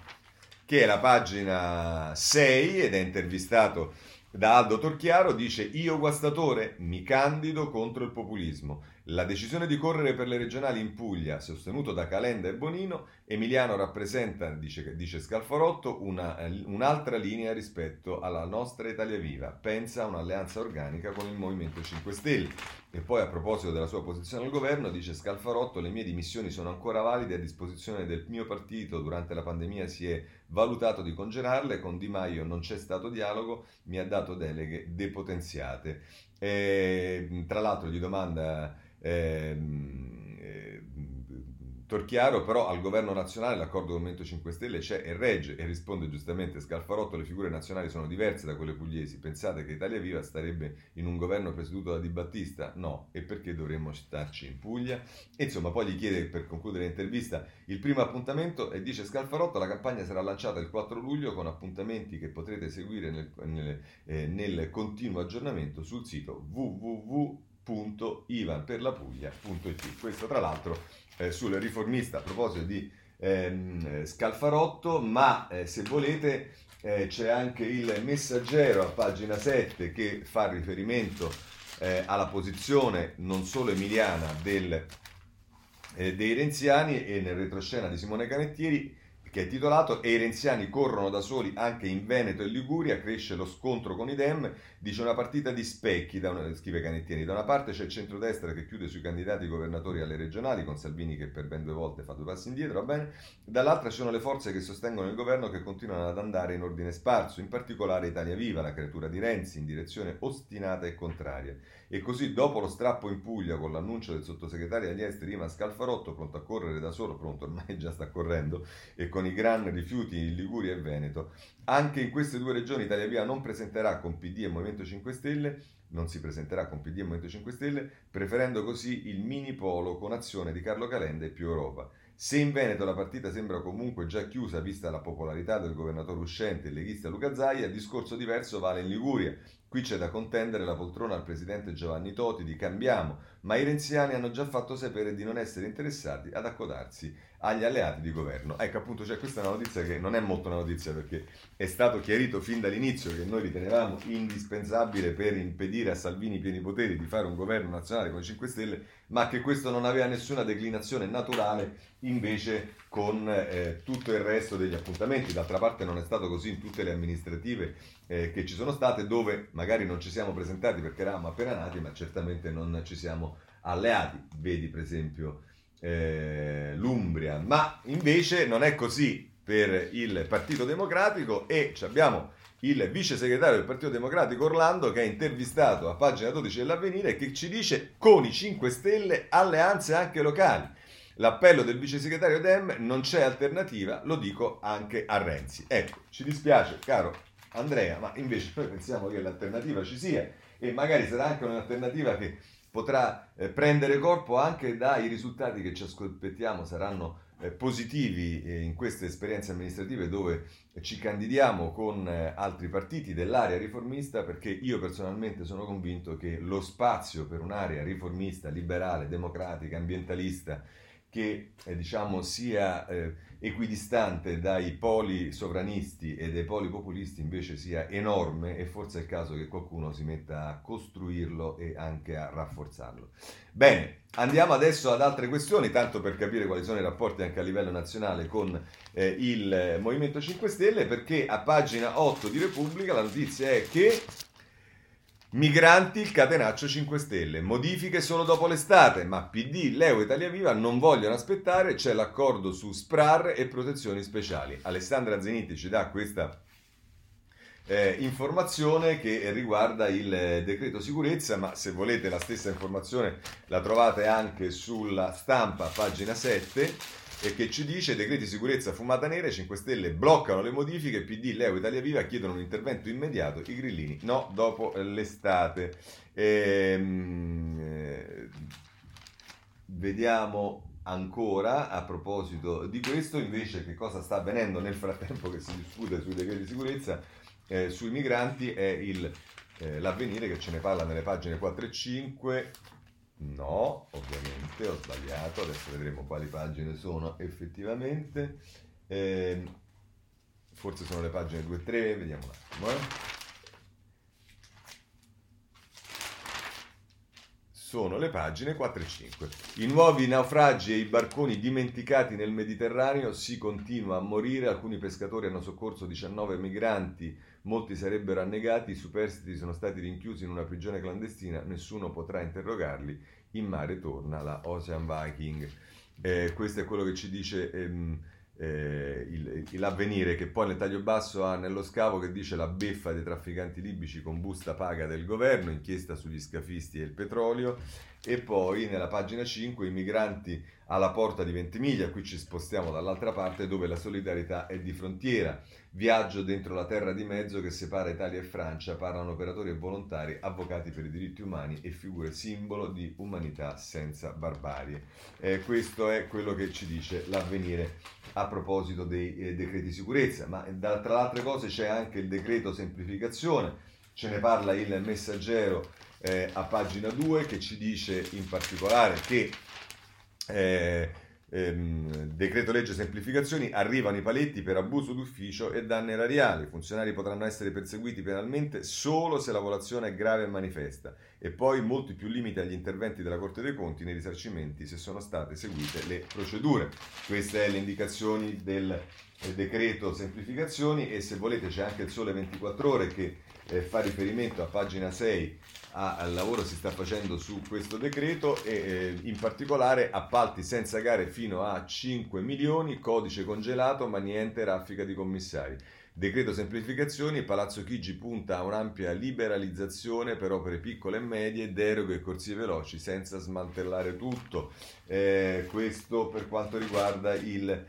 che è la pagina 6 ed è intervistato da Aldo Torchiaro, dice io guastatore mi candido contro il populismo. La decisione di correre per le regionali in Puglia, sostenuto da Calenda e Bonino, Emiliano rappresenta, dice, dice Scalfarotto, una, un'altra linea rispetto alla nostra Italia Viva. Pensa a un'alleanza organica con il Movimento 5 Stelle. E poi a proposito della sua posizione al governo, dice Scalfarotto, le mie dimissioni sono ancora valide a disposizione del mio partito. Durante la pandemia si è valutato di congelarle, con Di Maio non c'è stato dialogo, mi ha dato deleghe depotenziate. E, tra l'altro gli domanda Ehm, eh, Torchiaro però al governo nazionale l'accordo del Movimento 5 Stelle c'è e regge e risponde giustamente Scalfarotto le figure nazionali sono diverse da quelle pugliesi pensate che Italia Viva starebbe in un governo presieduto da Di Battista? No e perché dovremmo starci in Puglia? E insomma poi gli chiede per concludere l'intervista il primo appuntamento e dice Scalfarotto la campagna sarà lanciata il 4 luglio con appuntamenti che potrete seguire nel, nel, eh, nel continuo aggiornamento sul sito www www.ivanperlapuglia.it. Questo tra l'altro eh, sul riformista a proposito di ehm, Scalfarotto, ma eh, se volete eh, c'è anche il messaggero a pagina 7 che fa riferimento eh, alla posizione non solo emiliana del, eh, dei renziani e nel retroscena di Simone Canettieri che è titolato E i renziani corrono da soli anche in Veneto e Liguria, cresce lo scontro con i Dem, dice una partita di specchi, una, scrive Canettieri, da una parte c'è il centrodestra che chiude sui candidati governatori alle regionali, con Salvini che per ben due volte fa due passi indietro, va bene, dall'altra ci sono le forze che sostengono il governo che continuano ad andare in ordine sparso, in particolare Italia Viva, la creatura di Renzi, in direzione ostinata e contraria. E così dopo lo strappo in Puglia con l'annuncio del sottosegretario agli esteri Ivan Scalfarotto, pronto a correre da solo, pronto ormai già sta correndo, e con i gran rifiuti in Liguria e Veneto, anche in queste due regioni Italia Viva non presenterà con PD e Movimento 5 Stelle non si presenterà con PD e Movimento 5 Stelle, preferendo così il mini polo con azione di Carlo Calenda e più Europa. Se in Veneto la partita sembra comunque già chiusa vista la popolarità del governatore uscente, il leghista Luca Zaia, discorso diverso vale in Liguria. Qui c'è da contendere la poltrona al presidente Giovanni Toti di Cambiamo, ma i renziani hanno già fatto sapere di non essere interessati ad accodarsi agli alleati di governo. Ecco appunto, cioè, questa è una notizia che non è molto una notizia perché è stato chiarito fin dall'inizio che noi ritenevamo indispensabile per impedire a Salvini pieni poteri di fare un governo nazionale con i 5 Stelle, ma che questo non aveva nessuna declinazione naturale invece con eh, tutto il resto degli appuntamenti. D'altra parte non è stato così in tutte le amministrative eh, che ci sono state, dove magari non ci siamo presentati perché eravamo appena nati, ma certamente non ci siamo alleati. Vedi per esempio eh, l'Umbria, ma invece non è così per il Partito Democratico e abbiamo il vice segretario del Partito Democratico Orlando che è intervistato a pagina 12 dell'Avvenire che ci dice con i 5 Stelle alleanze anche locali. L'appello del vice segretario Dem non c'è alternativa, lo dico anche a Renzi. Ecco, ci dispiace, caro Andrea, ma invece noi pensiamo che l'alternativa ci sia e magari sarà anche un'alternativa che potrà eh, prendere corpo anche dai risultati che ci aspettiamo saranno eh, positivi eh, in queste esperienze amministrative dove ci candidiamo con eh, altri partiti dell'area riformista perché io personalmente sono convinto che lo spazio per un'area riformista, liberale, democratica, ambientalista che eh, diciamo sia eh, equidistante dai poli sovranisti e dai poli populisti invece sia enorme e forse è il caso che qualcuno si metta a costruirlo e anche a rafforzarlo. Bene, andiamo adesso ad altre questioni, tanto per capire quali sono i rapporti anche a livello nazionale con eh, il Movimento 5 Stelle, perché a pagina 8 di Repubblica la notizia è che Migranti, il catenaccio 5 Stelle. Modifiche solo dopo l'estate, ma PD, Leo e Italia Viva non vogliono aspettare, c'è l'accordo su SPRAR e protezioni speciali. Alessandra Zenitti ci dà questa eh, informazione che riguarda il decreto sicurezza, ma se volete la stessa informazione la trovate anche sulla stampa, pagina 7 e che ci dice decreti sicurezza fumata nera, 5 Stelle bloccano le modifiche, PD, Leo, Italia Viva chiedono un intervento immediato, i grillini no dopo l'estate. Ehm, eh, vediamo ancora a proposito di questo invece che cosa sta avvenendo nel frattempo che si discute sui decreti di sicurezza eh, sui migranti è il, eh, l'avvenire che ce ne parla nelle pagine 4 e 5 No, ovviamente ho sbagliato, adesso vedremo quali pagine sono effettivamente. Eh, forse sono le pagine 2 e 3, vediamo un attimo. Eh. sono le pagine 4 e 5. I nuovi naufragi e i barconi dimenticati nel Mediterraneo si continua a morire, alcuni pescatori hanno soccorso 19 migranti, molti sarebbero annegati, i superstiti sono stati rinchiusi in una prigione clandestina, nessuno potrà interrogarli, in mare torna la Ocean Viking. Eh, questo è quello che ci dice... Ehm, eh, il, l'avvenire che poi nel taglio basso ha nello scavo che dice la beffa dei trafficanti libici con busta paga del governo, inchiesta sugli scafisti e il petrolio e poi nella pagina 5 i migranti alla porta di Ventimiglia, qui ci spostiamo dall'altra parte dove la solidarietà è di frontiera. Viaggio dentro la terra di mezzo che separa Italia e Francia, parlano operatori e volontari, avvocati per i diritti umani e figure simbolo di umanità senza barbarie. Eh, questo è quello che ci dice l'avvenire a proposito dei eh, decreti sicurezza, ma da, tra le altre cose c'è anche il decreto semplificazione, ce ne parla il messaggero eh, a pagina 2 che ci dice in particolare che eh, ehm, decreto legge semplificazioni, arrivano i paletti per abuso d'ufficio e danni erariali. I funzionari potranno essere perseguiti penalmente solo se la violazione è grave e manifesta. E poi molti più limiti agli interventi della Corte dei Conti nei risarcimenti se sono state seguite le procedure. Queste sono le indicazioni del decreto semplificazioni e se volete c'è anche il Sole 24 ore che eh, fa riferimento a pagina 6 al lavoro si sta facendo su questo decreto e eh, in particolare appalti senza gare fino a 5 milioni, codice congelato ma niente raffica di commissari. Decreto semplificazioni, Palazzo Chigi punta a un'ampia liberalizzazione per opere piccole e medie, deroghe e corsie veloci senza smantellare tutto. Eh, questo per quanto riguarda il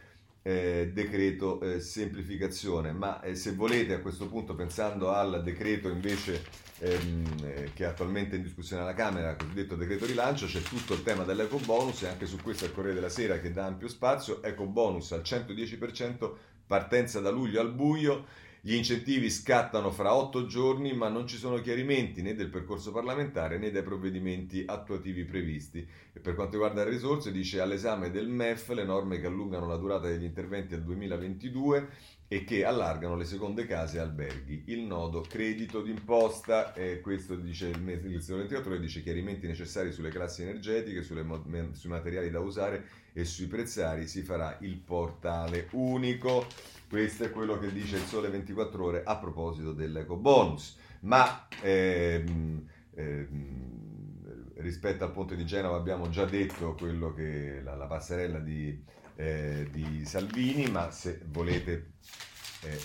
eh, decreto eh, semplificazione, ma eh, se volete a questo punto pensando al decreto invece ehm, eh, che è attualmente in discussione alla Camera, cosiddetto decreto rilancio, c'è tutto il tema dell'eco bonus e anche su questo è il Corriere della Sera che dà ampio spazio, eco bonus al 110%, partenza da luglio al buio, gli incentivi scattano fra otto giorni, ma non ci sono chiarimenti né del percorso parlamentare né dei provvedimenti attuativi previsti. E per quanto riguarda le risorse, dice all'esame del MEF le norme che allungano la durata degli interventi al 2022 e che allargano le seconde case e alberghi. Il nodo credito d'imposta, eh, questo dice il, il 24 dice chiarimenti necessari sulle classi energetiche, sulle, sui materiali da usare e sui prezzari, si farà il portale unico. Questo è quello che dice il Sole 24 ore a proposito dell'eco bonus. Ma ehm, ehm, rispetto al ponte di Genova abbiamo già detto quello che la, la passerella di eh, di Salvini, ma se volete, eh,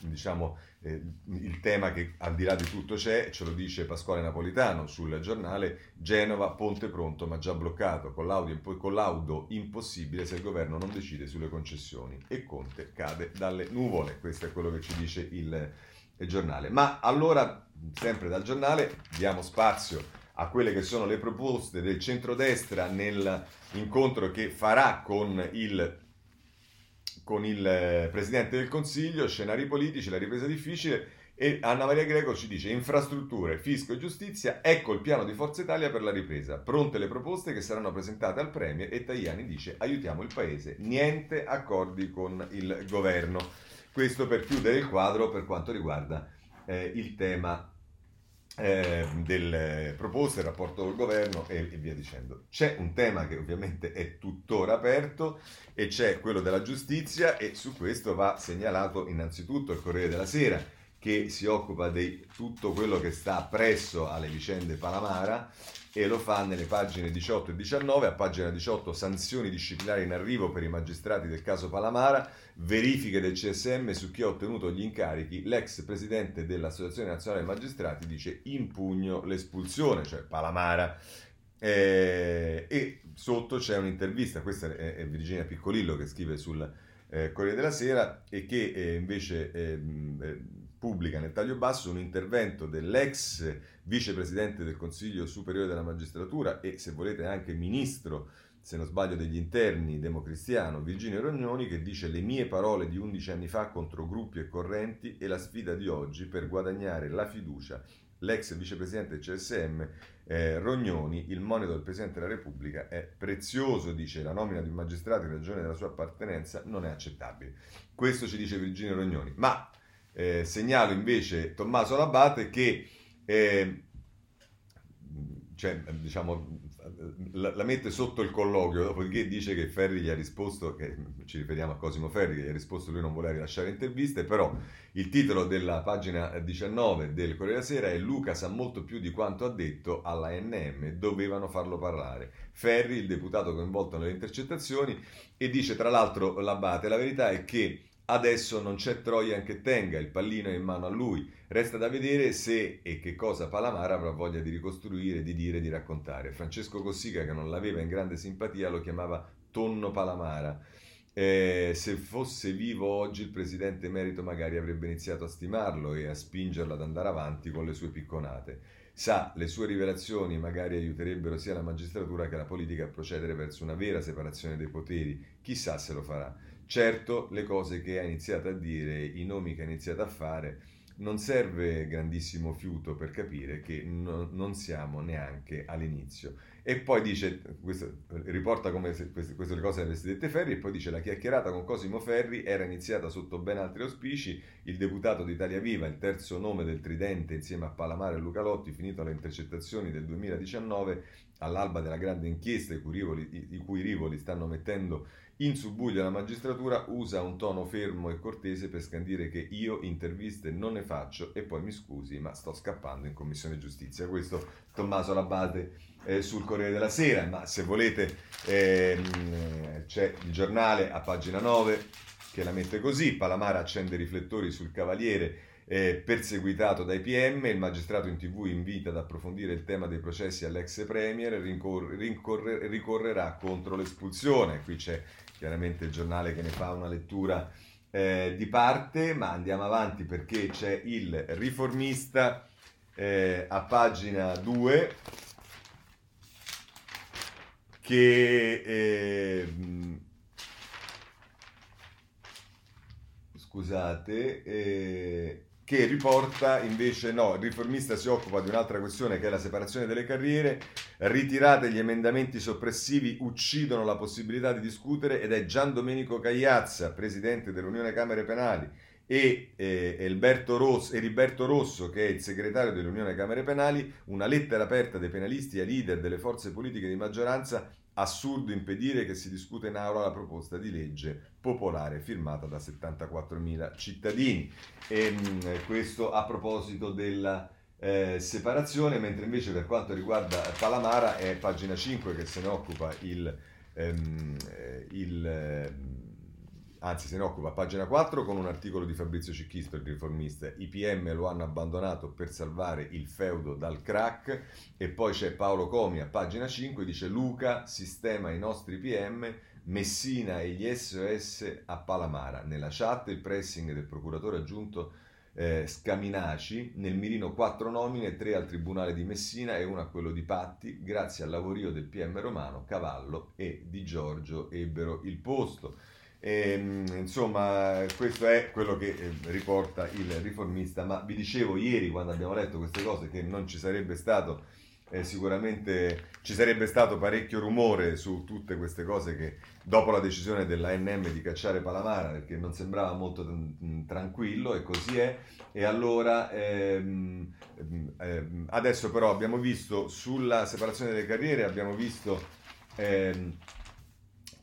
diciamo, eh, il tema che al di là di tutto c'è, ce lo dice Pasquale Napolitano sul giornale, Genova, ponte pronto ma già bloccato, con l'audio impossibile se il governo non decide sulle concessioni e Conte cade dalle nuvole, questo è quello che ci dice il, il giornale. Ma allora, sempre dal giornale, diamo spazio a quelle che sono le proposte del centrodestra nell'incontro che farà con il, con il eh, Presidente del Consiglio, scenari politici, la ripresa difficile. E Anna Maria Greco ci dice infrastrutture, fisco e giustizia, ecco il piano di Forza Italia per la ripresa, pronte le proposte che saranno presentate al Premier e Tajani dice aiutiamo il Paese, niente accordi con il governo. Questo per chiudere il quadro per quanto riguarda eh, il tema eh, delle proposte, il rapporto col governo e, e, via dicendo. C'è un tema che ovviamente è tuttora aperto e c'è quello della giustizia e su questo va segnalato innanzitutto il Corriere della Sera che si occupa di tutto quello che sta presso alle vicende Palamara e lo fa nelle pagine 18 e 19. A pagina 18 sanzioni disciplinari in arrivo per i magistrati del caso Palamara, verifiche del CSM su chi ha ottenuto gli incarichi. L'ex presidente dell'Associazione Nazionale dei Magistrati dice impugno l'espulsione, cioè Palamara. Eh, e sotto c'è un'intervista, questa è, Virginia Piccolillo che scrive sul eh, Corriere della Sera e che eh, invece ehm, eh, pubblica nel taglio basso un intervento dell'ex vicepresidente del Consiglio Superiore della Magistratura e se volete anche ministro, se non sbaglio, degli interni democristiano, Virginio Rognoni, che dice le mie parole di 11 anni fa contro gruppi e correnti e la sfida di oggi per guadagnare la fiducia l'ex vicepresidente CSM eh, Rognoni, il monito del Presidente della Repubblica è prezioso, dice la nomina di un magistrato in ragione della sua appartenenza non è accettabile. Questo ci dice Virginio Rognoni. Ma eh, segnalo invece Tommaso Labate che eh, cioè, diciamo, la, la, mette sotto il colloquio, dopodiché dice che Ferri gli ha risposto, che ci riferiamo a Cosimo Ferri, che gli ha risposto lui non voleva rilasciare interviste, però il titolo della pagina 19 del Corriere della Sera è Luca sa molto più di quanto ha detto alla NM, dovevano farlo parlare. Ferri, il deputato coinvolto nelle intercettazioni, e dice tra l'altro l'Abate, la verità è che Adesso non c'è Troian che tenga, il pallino è in mano a lui. Resta da vedere se e che cosa Palamara avrà voglia di ricostruire, di dire, di raccontare. Francesco Cossiga, che non l'aveva in grande simpatia, lo chiamava Tonno Palamara. Eh, se fosse vivo oggi il presidente emerito magari avrebbe iniziato a stimarlo e a spingerlo ad andare avanti con le sue picconate. Sa, le sue rivelazioni magari aiuterebbero sia la magistratura che la politica a procedere verso una vera separazione dei poteri. Chissà se lo farà. Certo, le cose che ha iniziato a dire, i nomi che ha iniziato a fare, non serve grandissimo fiuto per capire che no, non siamo neanche all'inizio. E poi dice, questo, riporta come se queste, queste cose avesse dette Ferri, e poi dice la chiacchierata con Cosimo Ferri era iniziata sotto ben altri auspici, il deputato di Italia Viva, il terzo nome del tridente insieme a Palamare e Luca Lotti, finito alle intercettazioni del 2019, all'alba della grande inchiesta i cui rivoli, i cui rivoli stanno mettendo in subbuglio la magistratura usa un tono fermo e cortese per scandire che io interviste non ne faccio e poi mi scusi, ma sto scappando in Commissione Giustizia. Questo Tommaso Labate eh, sul Corriere della Sera, ma se volete ehm, c'è il giornale a pagina 9 che la mette così, Palamara accende i riflettori sul Cavaliere eh, perseguitato dai PM, il magistrato in tv invita ad approfondire il tema dei processi all'ex premier, rincorre, rincorre, ricorrerà contro l'espulsione. Qui c'è chiaramente il giornale che ne fa una lettura eh, di parte, ma andiamo avanti perché c'è il riformista eh, a pagina 2 che eh, scusate che riporta invece no, il riformista si occupa di un'altra questione che è la separazione delle carriere, ritirate gli emendamenti soppressivi uccidono la possibilità di discutere ed è Gian Domenico Cagliazza, presidente dell'Unione Camere Penali e eh, Elberto Eriberto Rosso, che è il segretario dell'Unione Camere Penali, una lettera aperta dei penalisti ai leader delle forze politiche di maggioranza assurdo impedire che si discuta in aula la proposta di legge popolare firmata da 74.000 cittadini. E, mh, questo a proposito della eh, separazione, mentre invece per quanto riguarda Palamara è pagina 5 che se ne occupa il, ehm, eh, il ehm, anzi se ne occupa pagina 4 con un articolo di Fabrizio Cicchisto, il riformista, i PM lo hanno abbandonato per salvare il feudo dal crack e poi c'è Paolo Comi a pagina 5, dice Luca sistema i nostri PM, Messina e gli SOS a Palamara. Nella chat il pressing del procuratore aggiunto eh, Scaminaci, nel mirino quattro nomine, tre al Tribunale di Messina e una a quello di Patti, grazie al lavorio del PM romano, Cavallo e Di Giorgio ebbero il posto. E, ehm, insomma, questo è quello che eh, riporta il riformista, ma vi dicevo ieri quando abbiamo letto queste cose che non ci sarebbe stato eh, sicuramente ci sarebbe stato parecchio rumore su tutte queste cose che dopo la decisione dell'ANM di cacciare Palamara perché non sembrava molto t- tranquillo e così è. E allora ehm, ehm, adesso però abbiamo visto sulla separazione delle carriere abbiamo visto ehm,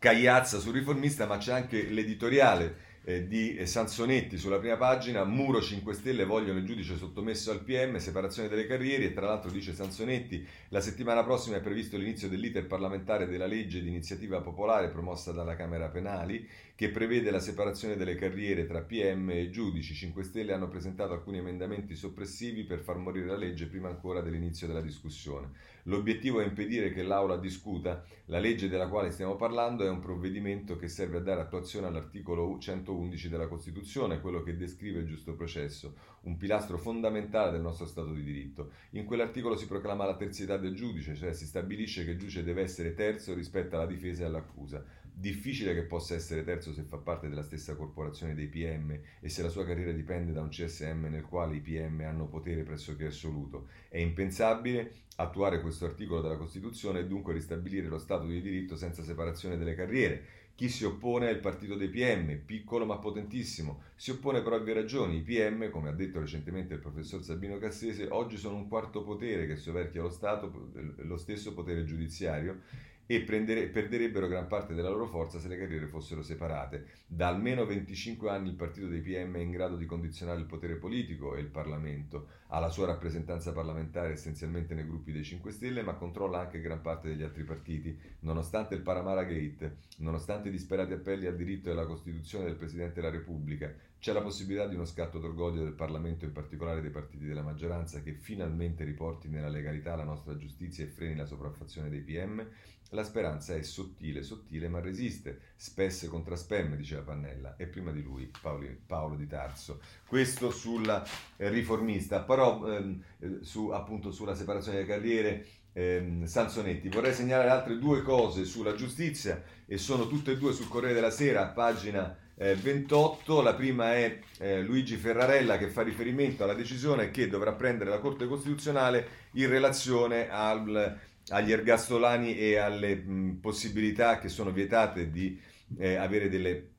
Cagliazza sul riformista, ma c'è anche l'editoriale eh, di Sansonetti sulla prima pagina, Muro 5 Stelle vogliono il giudice sottomesso al PM, separazione delle carriere e tra l'altro dice Sansonetti, la settimana prossima è previsto l'inizio dell'iter parlamentare della legge di iniziativa popolare promossa dalla Camera Penali che prevede la separazione delle carriere tra PM e giudici. 5 Stelle hanno presentato alcuni emendamenti soppressivi per far morire la legge prima ancora dell'inizio della discussione. L'obiettivo è impedire che l'Aula discuta la legge della quale stiamo parlando è un provvedimento che serve a dare attuazione all'articolo 111 della Costituzione, quello che descrive il giusto processo, un pilastro fondamentale del nostro Stato di diritto. In quell'articolo si proclama la terzietà del giudice, cioè si stabilisce che il giudice deve essere terzo rispetto alla difesa e all'accusa. Difficile che possa essere terzo se fa parte della stessa corporazione dei PM e se la sua carriera dipende da un CSM nel quale i PM hanno potere pressoché assoluto. È impensabile attuare questo articolo della Costituzione e dunque ristabilire lo Stato di diritto senza separazione delle carriere. Chi si oppone è il partito dei PM, piccolo ma potentissimo. Si oppone per ovvie ragioni. I PM, come ha detto recentemente il professor Sabino Cassese, oggi sono un quarto potere che soverchia lo Stato, lo stesso potere giudiziario e prendere, perderebbero gran parte della loro forza se le carriere fossero separate. Da almeno 25 anni il partito dei PM è in grado di condizionare il potere politico e il Parlamento, ha la sua rappresentanza parlamentare essenzialmente nei gruppi dei 5 Stelle, ma controlla anche gran parte degli altri partiti, nonostante il Paramara Gate, nonostante i disperati appelli al diritto e alla Costituzione del Presidente della Repubblica, c'è la possibilità di uno scatto d'orgoglio del Parlamento, in particolare dei partiti della maggioranza, che finalmente riporti nella legalità la nostra giustizia e freni la sopraffazione dei PM? La speranza è sottile, sottile, ma resiste. Spesse contra spemme, diceva Pannella, e prima di lui Paolo, Paolo di Tarso. Questo sulla riformista, però ehm, eh, su, appunto sulla separazione delle carriere. Ehm, Sansonetti, vorrei segnalare altre due cose sulla giustizia e sono tutte e due sul Corriere della Sera, pagina eh, 28. La prima è eh, Luigi Ferrarella che fa riferimento alla decisione che dovrà prendere la Corte Costituzionale in relazione al agli ergastolani e alle mh, possibilità che sono vietate di eh, avere delle,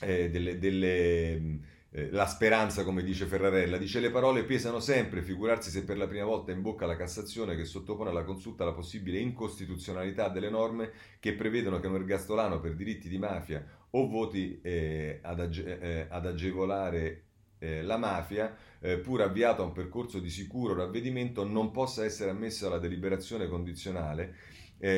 eh, delle, delle mh, eh, la speranza, come dice Ferrarella, dice le parole pesano sempre, figurarsi se per la prima volta in bocca la Cassazione che sottopone alla consulta la possibile incostituzionalità delle norme che prevedono che un ergastolano per diritti di mafia o voti eh, ad, age- eh, ad agevolare eh, la mafia, eh, pur avviato a un percorso di sicuro ravvedimento, non possa essere ammesso alla deliberazione condizionale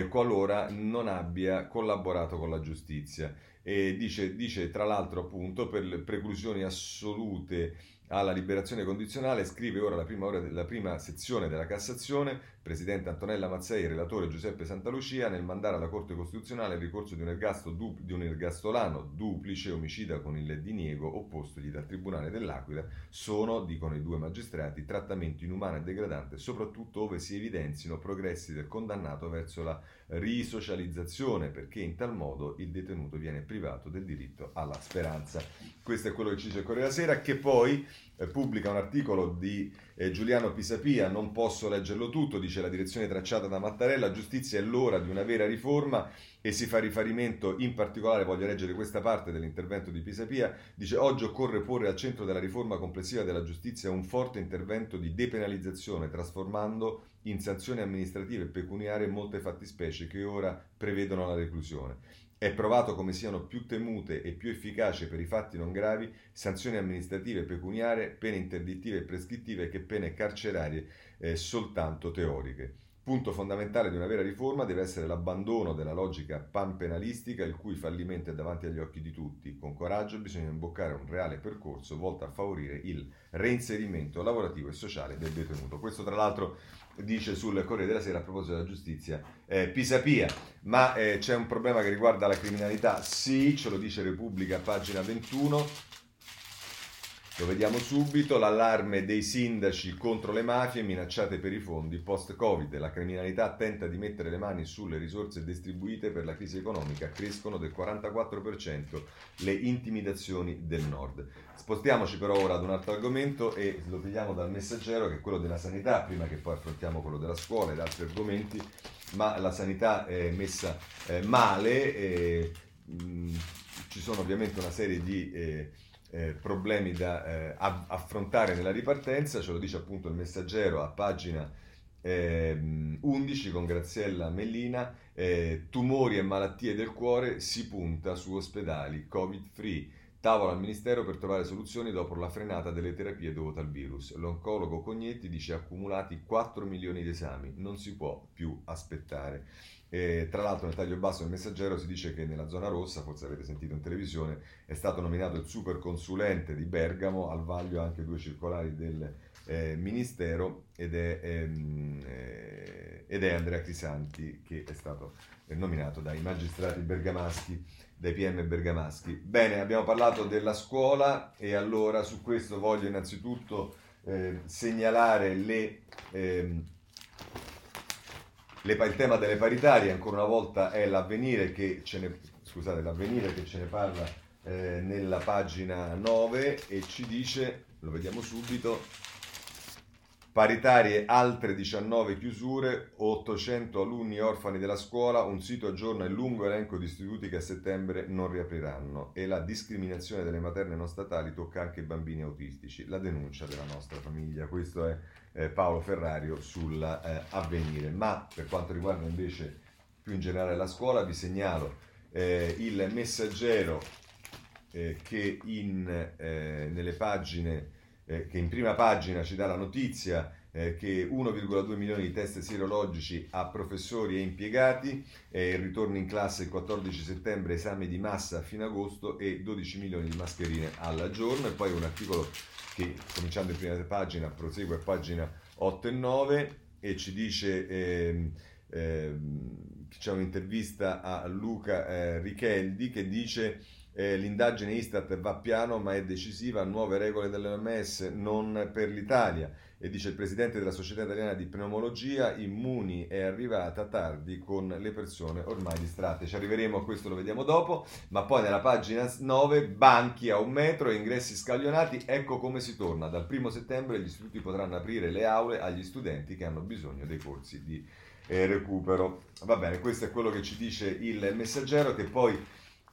qualora non abbia collaborato con la giustizia. E dice, dice tra l'altro appunto per le preclusioni assolute alla liberazione condizionale, scrive ora la prima, ora, la prima sezione della Cassazione, Presidente Antonella Mazzei e relatore Giuseppe Santalucia, nel mandare alla Corte Costituzionale il ricorso di un, du, di un ergastolano duplice omicida con il diniego oppostogli dal Tribunale dell'Aquila, sono, dicono i due magistrati, trattamento inumano e degradante, soprattutto ove si evidenzino progressi del condannato verso la risocializzazione, perché in tal modo il detenuto viene privato del diritto alla speranza. Questo è quello che ci dice Corriere della Sera, che poi pubblica un articolo di eh, Giuliano Pisapia, non posso leggerlo tutto, dice la direzione tracciata da Mattarella, giustizia è l'ora di una vera riforma e si fa riferimento in particolare, voglio leggere questa parte dell'intervento di Pisapia, dice oggi occorre porre al centro della riforma complessiva della giustizia un forte intervento di depenalizzazione, trasformando in sanzioni amministrative e pecuniarie molte fattispecie che ora prevedono la reclusione. È provato come siano più temute e più efficaci per i fatti non gravi sanzioni amministrative pecuniarie, pene interdittive e prescrittive che pene carcerarie eh, soltanto teoriche. Punto fondamentale di una vera riforma deve essere l'abbandono della logica panpenalistica il cui fallimento è davanti agli occhi di tutti. Con coraggio bisogna imboccare un reale percorso volto a favorire il reinserimento lavorativo e sociale del detenuto. Questo tra l'altro dice sul Corriere della Sera a proposito della giustizia eh, Pisapia. Ma eh, c'è un problema che riguarda la criminalità? Sì, ce lo dice Repubblica, pagina 21 lo vediamo subito, l'allarme dei sindaci contro le mafie minacciate per i fondi post-Covid. La criminalità tenta di mettere le mani sulle risorse distribuite per la crisi economica, crescono del 44% le intimidazioni del nord. Spostiamoci però ora ad un altro argomento e lo vediamo dal messaggero che è quello della sanità, prima che poi affrontiamo quello della scuola ed altri argomenti, ma la sanità è messa eh, male, e, mh, mm, ci sono ovviamente una serie di... Eh, eh, problemi da eh, affrontare nella ripartenza, ce lo dice appunto il messaggero a pagina eh, 11 con Graziella Mellina, eh, tumori e malattie del cuore si punta su ospedali covid free. Tavola al Ministero per trovare soluzioni dopo la frenata delle terapie dovute al virus. L'oncologo Cognetti dice accumulati 4 milioni di esami, non si può più aspettare. E, tra l'altro nel taglio basso del messaggero si dice che nella zona rossa, forse avete sentito in televisione, è stato nominato il super consulente di Bergamo, al vaglio anche due circolari del eh, Ministero ed è, ehm, eh, ed è, Andrea Crisanti che è stato eh, nominato dai magistrati bergamaschi, dai PM bergamaschi. Bene, abbiamo parlato della scuola e allora su questo voglio innanzitutto eh, segnalare le ehm, le, il tema delle paritarie ancora una volta è l'avvenire che ce ne scusate, che ce ne parla eh, nella pagina 9 e ci dice, lo vediamo subito, Paritarie altre 19 chiusure, 800 alunni orfani della scuola, un sito aggiorna il lungo elenco di istituti che a settembre non riapriranno e la discriminazione delle materne non statali tocca anche i bambini autistici, la denuncia della nostra famiglia. Questo è eh, Paolo Ferrario sull'avvenire. Eh, Ma per quanto riguarda invece più in generale la scuola, vi segnalo eh, il messaggero eh, che in, eh, nelle pagine eh, che in prima pagina ci dà la notizia eh, che 1,2 milioni di test sierologici a professori e impiegati, eh, ritorno in classe il 14 settembre, esami di massa a fine agosto e 12 milioni di mascherine al giorno. E poi un articolo che cominciando in prima pagina prosegue a pagina 8 e 9 e ci dice ehm, c'è un'intervista a Luca eh, Richeldi che dice eh, l'indagine Istat va piano ma è decisiva, nuove regole dell'OMS non per l'Italia. E dice il presidente della Società Italiana di Pneumologia, Immuni è arrivata tardi con le persone ormai distratte. Ci arriveremo a questo, lo vediamo dopo, ma poi nella pagina 9, banchi a un metro e ingressi scaglionati, ecco come si torna. Dal primo settembre gli istituti potranno aprire le aule agli studenti che hanno bisogno dei corsi di eh, recupero. Va bene, questo è quello che ci dice il messaggero che poi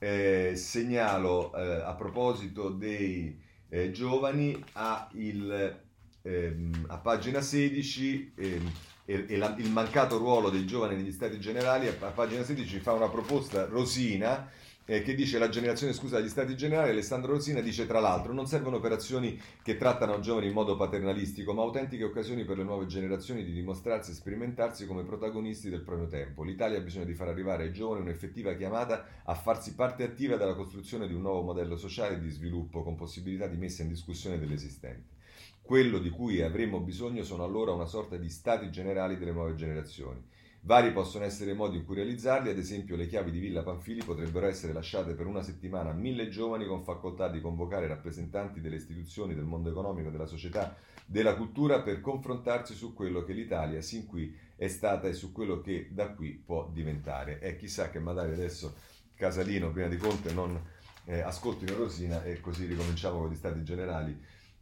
eh, segnalo eh, a proposito dei eh, giovani a, il, ehm, a, pagina 16 ehm, e, e la, il mancato ruolo dei giovani negli stati generali, a, a pagina 16 fa una proposta Rosina eh, che dice la generazione scusa degli stati generali, Alessandro Rosina dice tra l'altro non servono operazioni che trattano giovani in modo paternalistico, ma autentiche occasioni per le nuove generazioni di dimostrarsi e sperimentarsi come protagonisti del proprio tempo. L'Italia ha bisogno di far arrivare ai giovani un'effettiva chiamata a farsi parte attiva della costruzione di un nuovo modello sociale di sviluppo con possibilità di messa in discussione dell'esistente. Quello di cui avremmo bisogno sono allora una sorta di stati generali delle nuove generazioni Vari possono essere i modi in cui realizzarli, ad esempio le chiavi di Villa Panfili potrebbero essere lasciate per una settimana a mille giovani con facoltà di convocare rappresentanti delle istituzioni, del mondo economico, della società, della cultura per confrontarsi su quello che l'Italia sin qui è stata e su quello che da qui può diventare. E chissà che magari adesso Casalino, prima di Conte, non eh, ascoltino Rosina e così ricominciamo con gli stati generali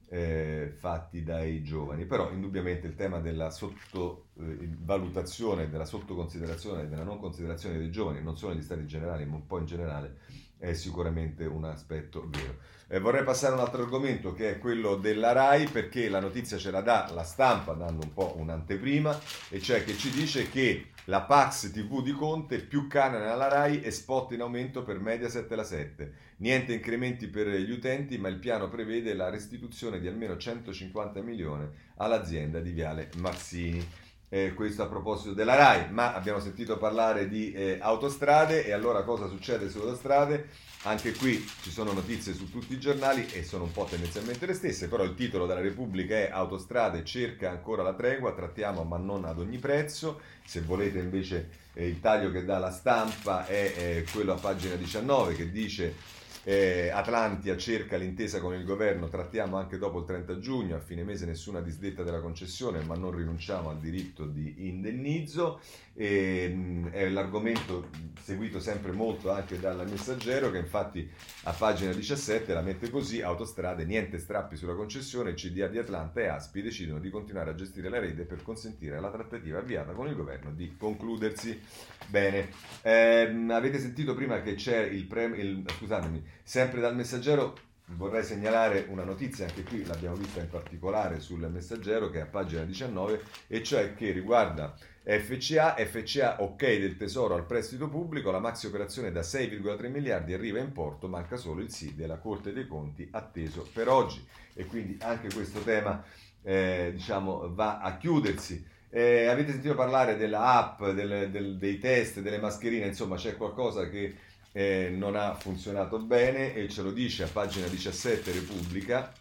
eh, fatti dai giovani. Però indubbiamente il tema della sottovalutazione, eh, della sottoconsiderazione della non considerazione dei giovani, non solo negli stati generali, ma un po' in generale, è sicuramente un aspetto vero. Eh, vorrei passare a un altro argomento che è quello della RAI perché la notizia ce la dà la stampa dando un po' un'anteprima e cioè che ci dice che la Pax TV di Conte più canone alla RAI e spot in aumento per Mediaset e la 7. Niente incrementi per gli utenti ma il piano prevede la restituzione di almeno 150 milioni all'azienda di Viale Mazzini. Eh, questo a proposito della RAI, ma abbiamo sentito parlare di eh, autostrade e allora cosa succede sulle autostrade? Anche qui ci sono notizie su tutti i giornali e sono un po' tendenzialmente le stesse, però il titolo della Repubblica è Autostrade cerca ancora la tregua, trattiamo ma non ad ogni prezzo. Se volete invece eh, il taglio che dà la stampa è eh, quello a pagina 19 che dice eh, Atlantia cerca l'intesa con il governo, trattiamo anche dopo il 30 giugno, a fine mese nessuna disdetta della concessione, ma non rinunciamo al diritto di indennizzo. E, mh, è l'argomento seguito sempre molto anche dal messaggero che infatti a pagina 17 la mette così, autostrade, niente strappi sulla concessione, CDA di Atlanta e Aspi decidono di continuare a gestire la rete per consentire alla trattativa avviata con il governo di concludersi. Bene, eh, avete sentito prima che c'è il premio, scusatemi, sempre dal messaggero vorrei segnalare una notizia, anche qui l'abbiamo vista in particolare sul messaggero che è a pagina 19, e cioè che riguarda FCA, FCA ok del tesoro al prestito pubblico, la maxi operazione da 6,3 miliardi arriva in porto, manca solo il sì della Corte dei Conti atteso per oggi e quindi anche questo tema eh, diciamo, va a chiudersi. Eh, avete sentito parlare della app, del, del, dei test, delle mascherine, insomma c'è qualcosa che eh, non ha funzionato bene e ce lo dice a pagina 17 Repubblica.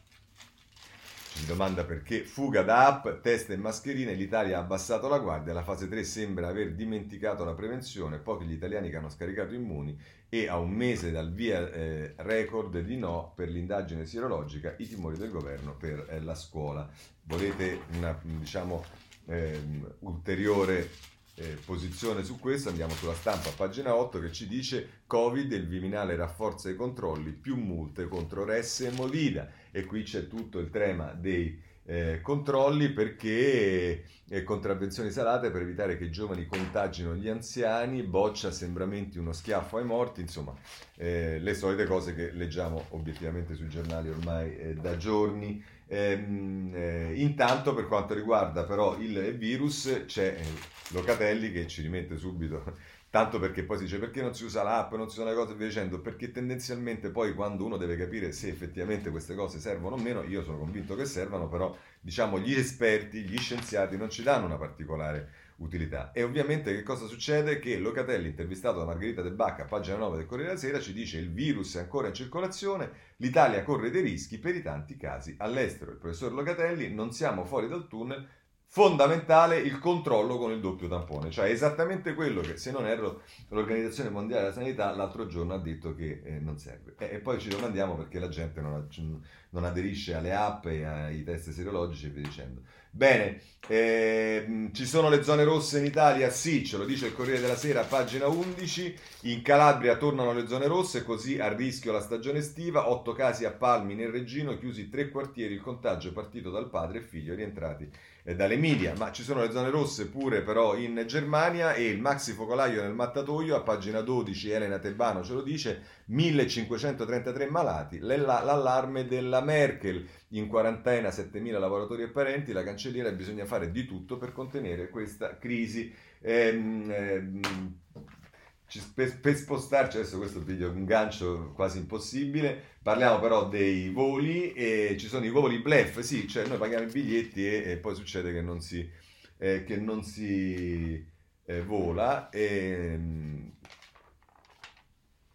Si domanda perché fuga da app, test e mascherine, l'Italia ha abbassato la guardia, la fase 3 sembra aver dimenticato la prevenzione, pochi gli italiani che hanno scaricato immuni e a un mese dal via eh, record di no per l'indagine sierologica i timori del governo per eh, la scuola. Volete una diciamo, eh, ulteriore eh, posizione su questo, andiamo sulla stampa, pagina 8, che ci dice Covid, il Viminale rafforza i controlli, più multe contro Resse e Movida. E qui c'è tutto il tema dei eh, controlli perché eh, contravvenzioni salate per evitare che i giovani contagino gli anziani, boccia sembramenti uno schiaffo ai morti, insomma eh, le solite cose che leggiamo obiettivamente sui giornali ormai eh, da giorni. Ehm, eh, intanto per quanto riguarda però il virus c'è eh, Locatelli che ci rimette subito tanto perché poi si dice perché non si usa l'app, non si usano le cose e via dicendo, perché tendenzialmente poi quando uno deve capire se effettivamente queste cose servono o meno, io sono convinto che servano, però diciamo gli esperti, gli scienziati non ci danno una particolare utilità. E ovviamente che cosa succede? Che Locatelli, intervistato da Margherita De Bacca, pagina 9 del Corriere della Sera, ci dice il virus è ancora in circolazione, l'Italia corre dei rischi per i tanti casi all'estero. Il professor Locatelli, non siamo fuori dal tunnel, fondamentale il controllo con il doppio tampone, cioè esattamente quello che, se non erro, l'Organizzazione Mondiale della Sanità l'altro giorno ha detto che eh, non serve. E, e, poi ci domandiamo perché la gente non, non, aderisce alle app e ai test serologici e via dicendo. Bene, eh, ci sono le zone rosse in Italia? Sì, ce lo dice il Corriere della Sera, pagina 11. In Calabria tornano le zone rosse, così a rischio la stagione estiva. Otto casi a Palmi nel Reggino, chiusi tre quartieri. Il contagio è partito dal padre e figlio rientrati dall'Emilia, ma ci sono le zone rosse pure però in Germania e il maxi focolaio nel mattatoio, a pagina 12 Elena Tebano ce lo dice, 1533 malati, l'allarme della Merkel, in quarantena 7000 lavoratori e parenti, la cancelliera bisogna fare di tutto per contenere questa crisi. Ehm, ehm, per, per, spostarci, adesso questo video è un gancio quasi impossibile, parliamo però dei voli e ci sono i voli blef, sì, cioè noi paghiamo i biglietti e, e poi succede che non si, eh, che non si eh, vola. E, ehm,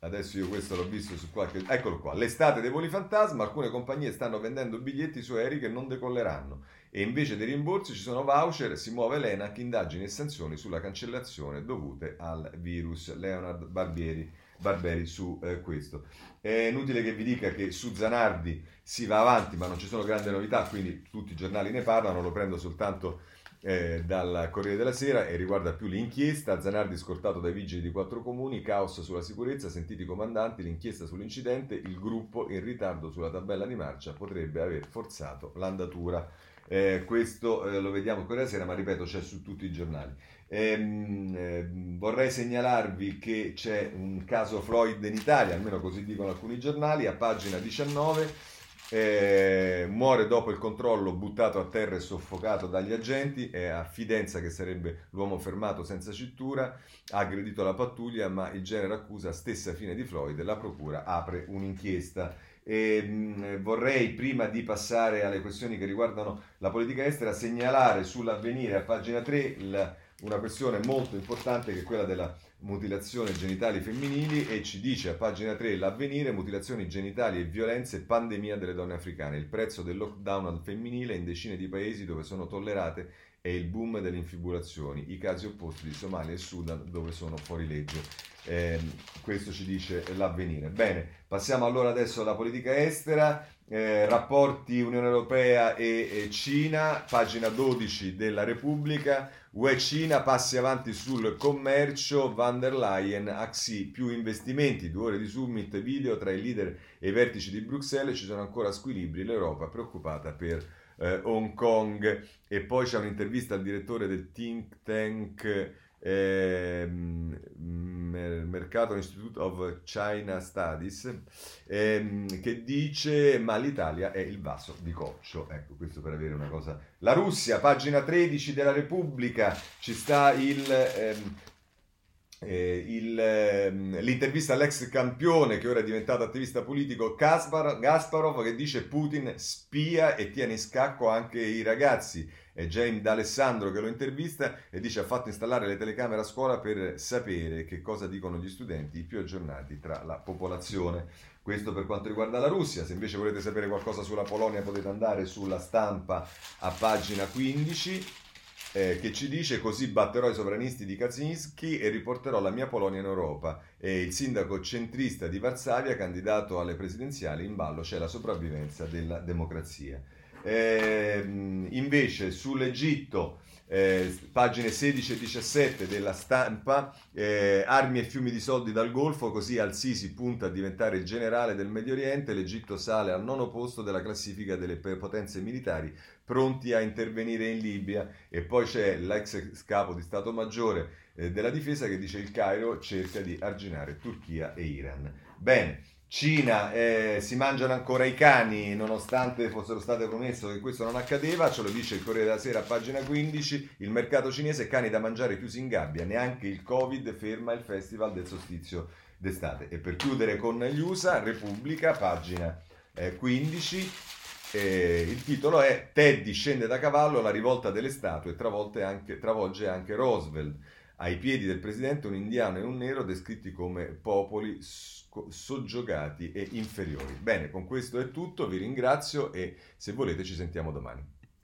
adesso io questo l'ho visto su qualche... Eccolo qua, l'estate dei voli fantasma, alcune compagnie stanno vendendo biglietti su aerei che non decolleranno e invece dei rimborsi ci sono voucher, si muove l'ENAC, indagini e sanzioni sulla cancellazione dovute al virus. Leonard Barbieri, Barberi su eh, questo. È inutile che vi dica che su Zanardi si va avanti, ma non ci sono grandi novità, quindi tutti i giornali ne parlano, lo prendo soltanto eh, dal Corriere della Sera e riguarda più l'inchiesta. Zanardi scortato dai vigili di quattro comuni, caos sulla sicurezza, sentiti i comandanti, l'inchiesta sull'incidente, il gruppo in ritardo sulla tabella di marcia potrebbe aver forzato l'andatura. Eh, questo eh, lo vediamo quella sera, ma ripeto, c'è su tutti i giornali. Ehm, eh, vorrei segnalarvi che c'è un caso Floyd in Italia, almeno così dicono alcuni giornali, a pagina 19. Eh, muore dopo il controllo buttato a terra e soffocato dagli agenti, è a Fidenza che sarebbe l'uomo fermato senza cintura, ha aggredito la pattuglia ma il genere accusa stessa fine di Floyd, la procura apre un'inchiesta. E, mh, vorrei, prima di passare alle questioni che riguardano la politica estera, segnalare sull'avvenire a pagina 3 il, una questione molto importante che è quella della mutilazione genitali femminili e ci dice a pagina 3 l'avvenire, mutilazioni genitali e violenze, pandemia delle donne africane. Il prezzo del lockdown al femminile in decine di paesi dove sono tollerate è il boom delle infibulazioni, i casi opposti di Somalia e Sudan dove sono fuori legge. Eh, questo ci dice l'avvenire. Bene, passiamo allora adesso alla politica estera. Eh, rapporti Unione Europea e, e, Cina, pagina 12 della Repubblica, UE Cina, passi avanti sul commercio, van der Leyen, AXI, più investimenti, due ore di summit video tra i leader e i vertici di Bruxelles, ci sono ancora squilibri, l'Europa preoccupata per eh, Hong Kong. E poi c'è un'intervista al direttore del think tank eh, Mercato Institute of China Studies, ehm, che dice ma l'Italia è il vaso di coccio. Ecco, questo per avere una cosa. La Russia, pagina 13 della Repubblica, ci sta il... Ehm, eh, il, ehm, l'intervista all'ex campione che ora è diventato attivista politico Kaspar, Gasparov che dice Putin spia e tiene in scacco anche i ragazzi. È James D'Alessandro che lo intervista e dice ha fatto installare le telecamere a scuola per sapere che cosa dicono gli studenti, i più aggiornati tra la popolazione. Questo per quanto riguarda la Russia, se invece volete sapere qualcosa sulla Polonia potete andare sulla stampa a pagina 15 eh, che ci dice così batterò i sovranisti di Kaczynski e riporterò la mia Polonia in Europa. E il sindaco centrista di Varsavia, candidato alle presidenziali, in ballo c'è la sopravvivenza della democrazia. Eh, invece sull'Egitto eh, pagine 16 e 17 della stampa, eh, armi e fiumi di soldi dal Golfo, così Al-Sisi punta a diventare generale del Medio Oriente, l'Egitto sale al nono posto della classifica delle potenze militari pronti a intervenire in Libia e poi c'è l'ex capo di Stato Maggiore eh, della difesa che dice il Cairo cerca di arginare Turchia e Iran. Bene. Cina eh, si mangiano ancora i cani nonostante fossero state promesso che questo non accadeva, ce lo dice il Corriere della Sera a pagina 15, il mercato cinese cani da mangiare chiusi in gabbia, neanche il Covid ferma il festival del solstizio d'estate. E per chiudere con gli USA, Repubblica, pagina eh, 15, eh, il titolo è Teddy scende da cavallo, la rivolta delle statue travolge anche Roosevelt. Ai piedi del presidente un indiano e un nero descritti come popoli soggiogati e inferiori. Bene, con questo è tutto, vi ringrazio e se volete ci sentiamo domani.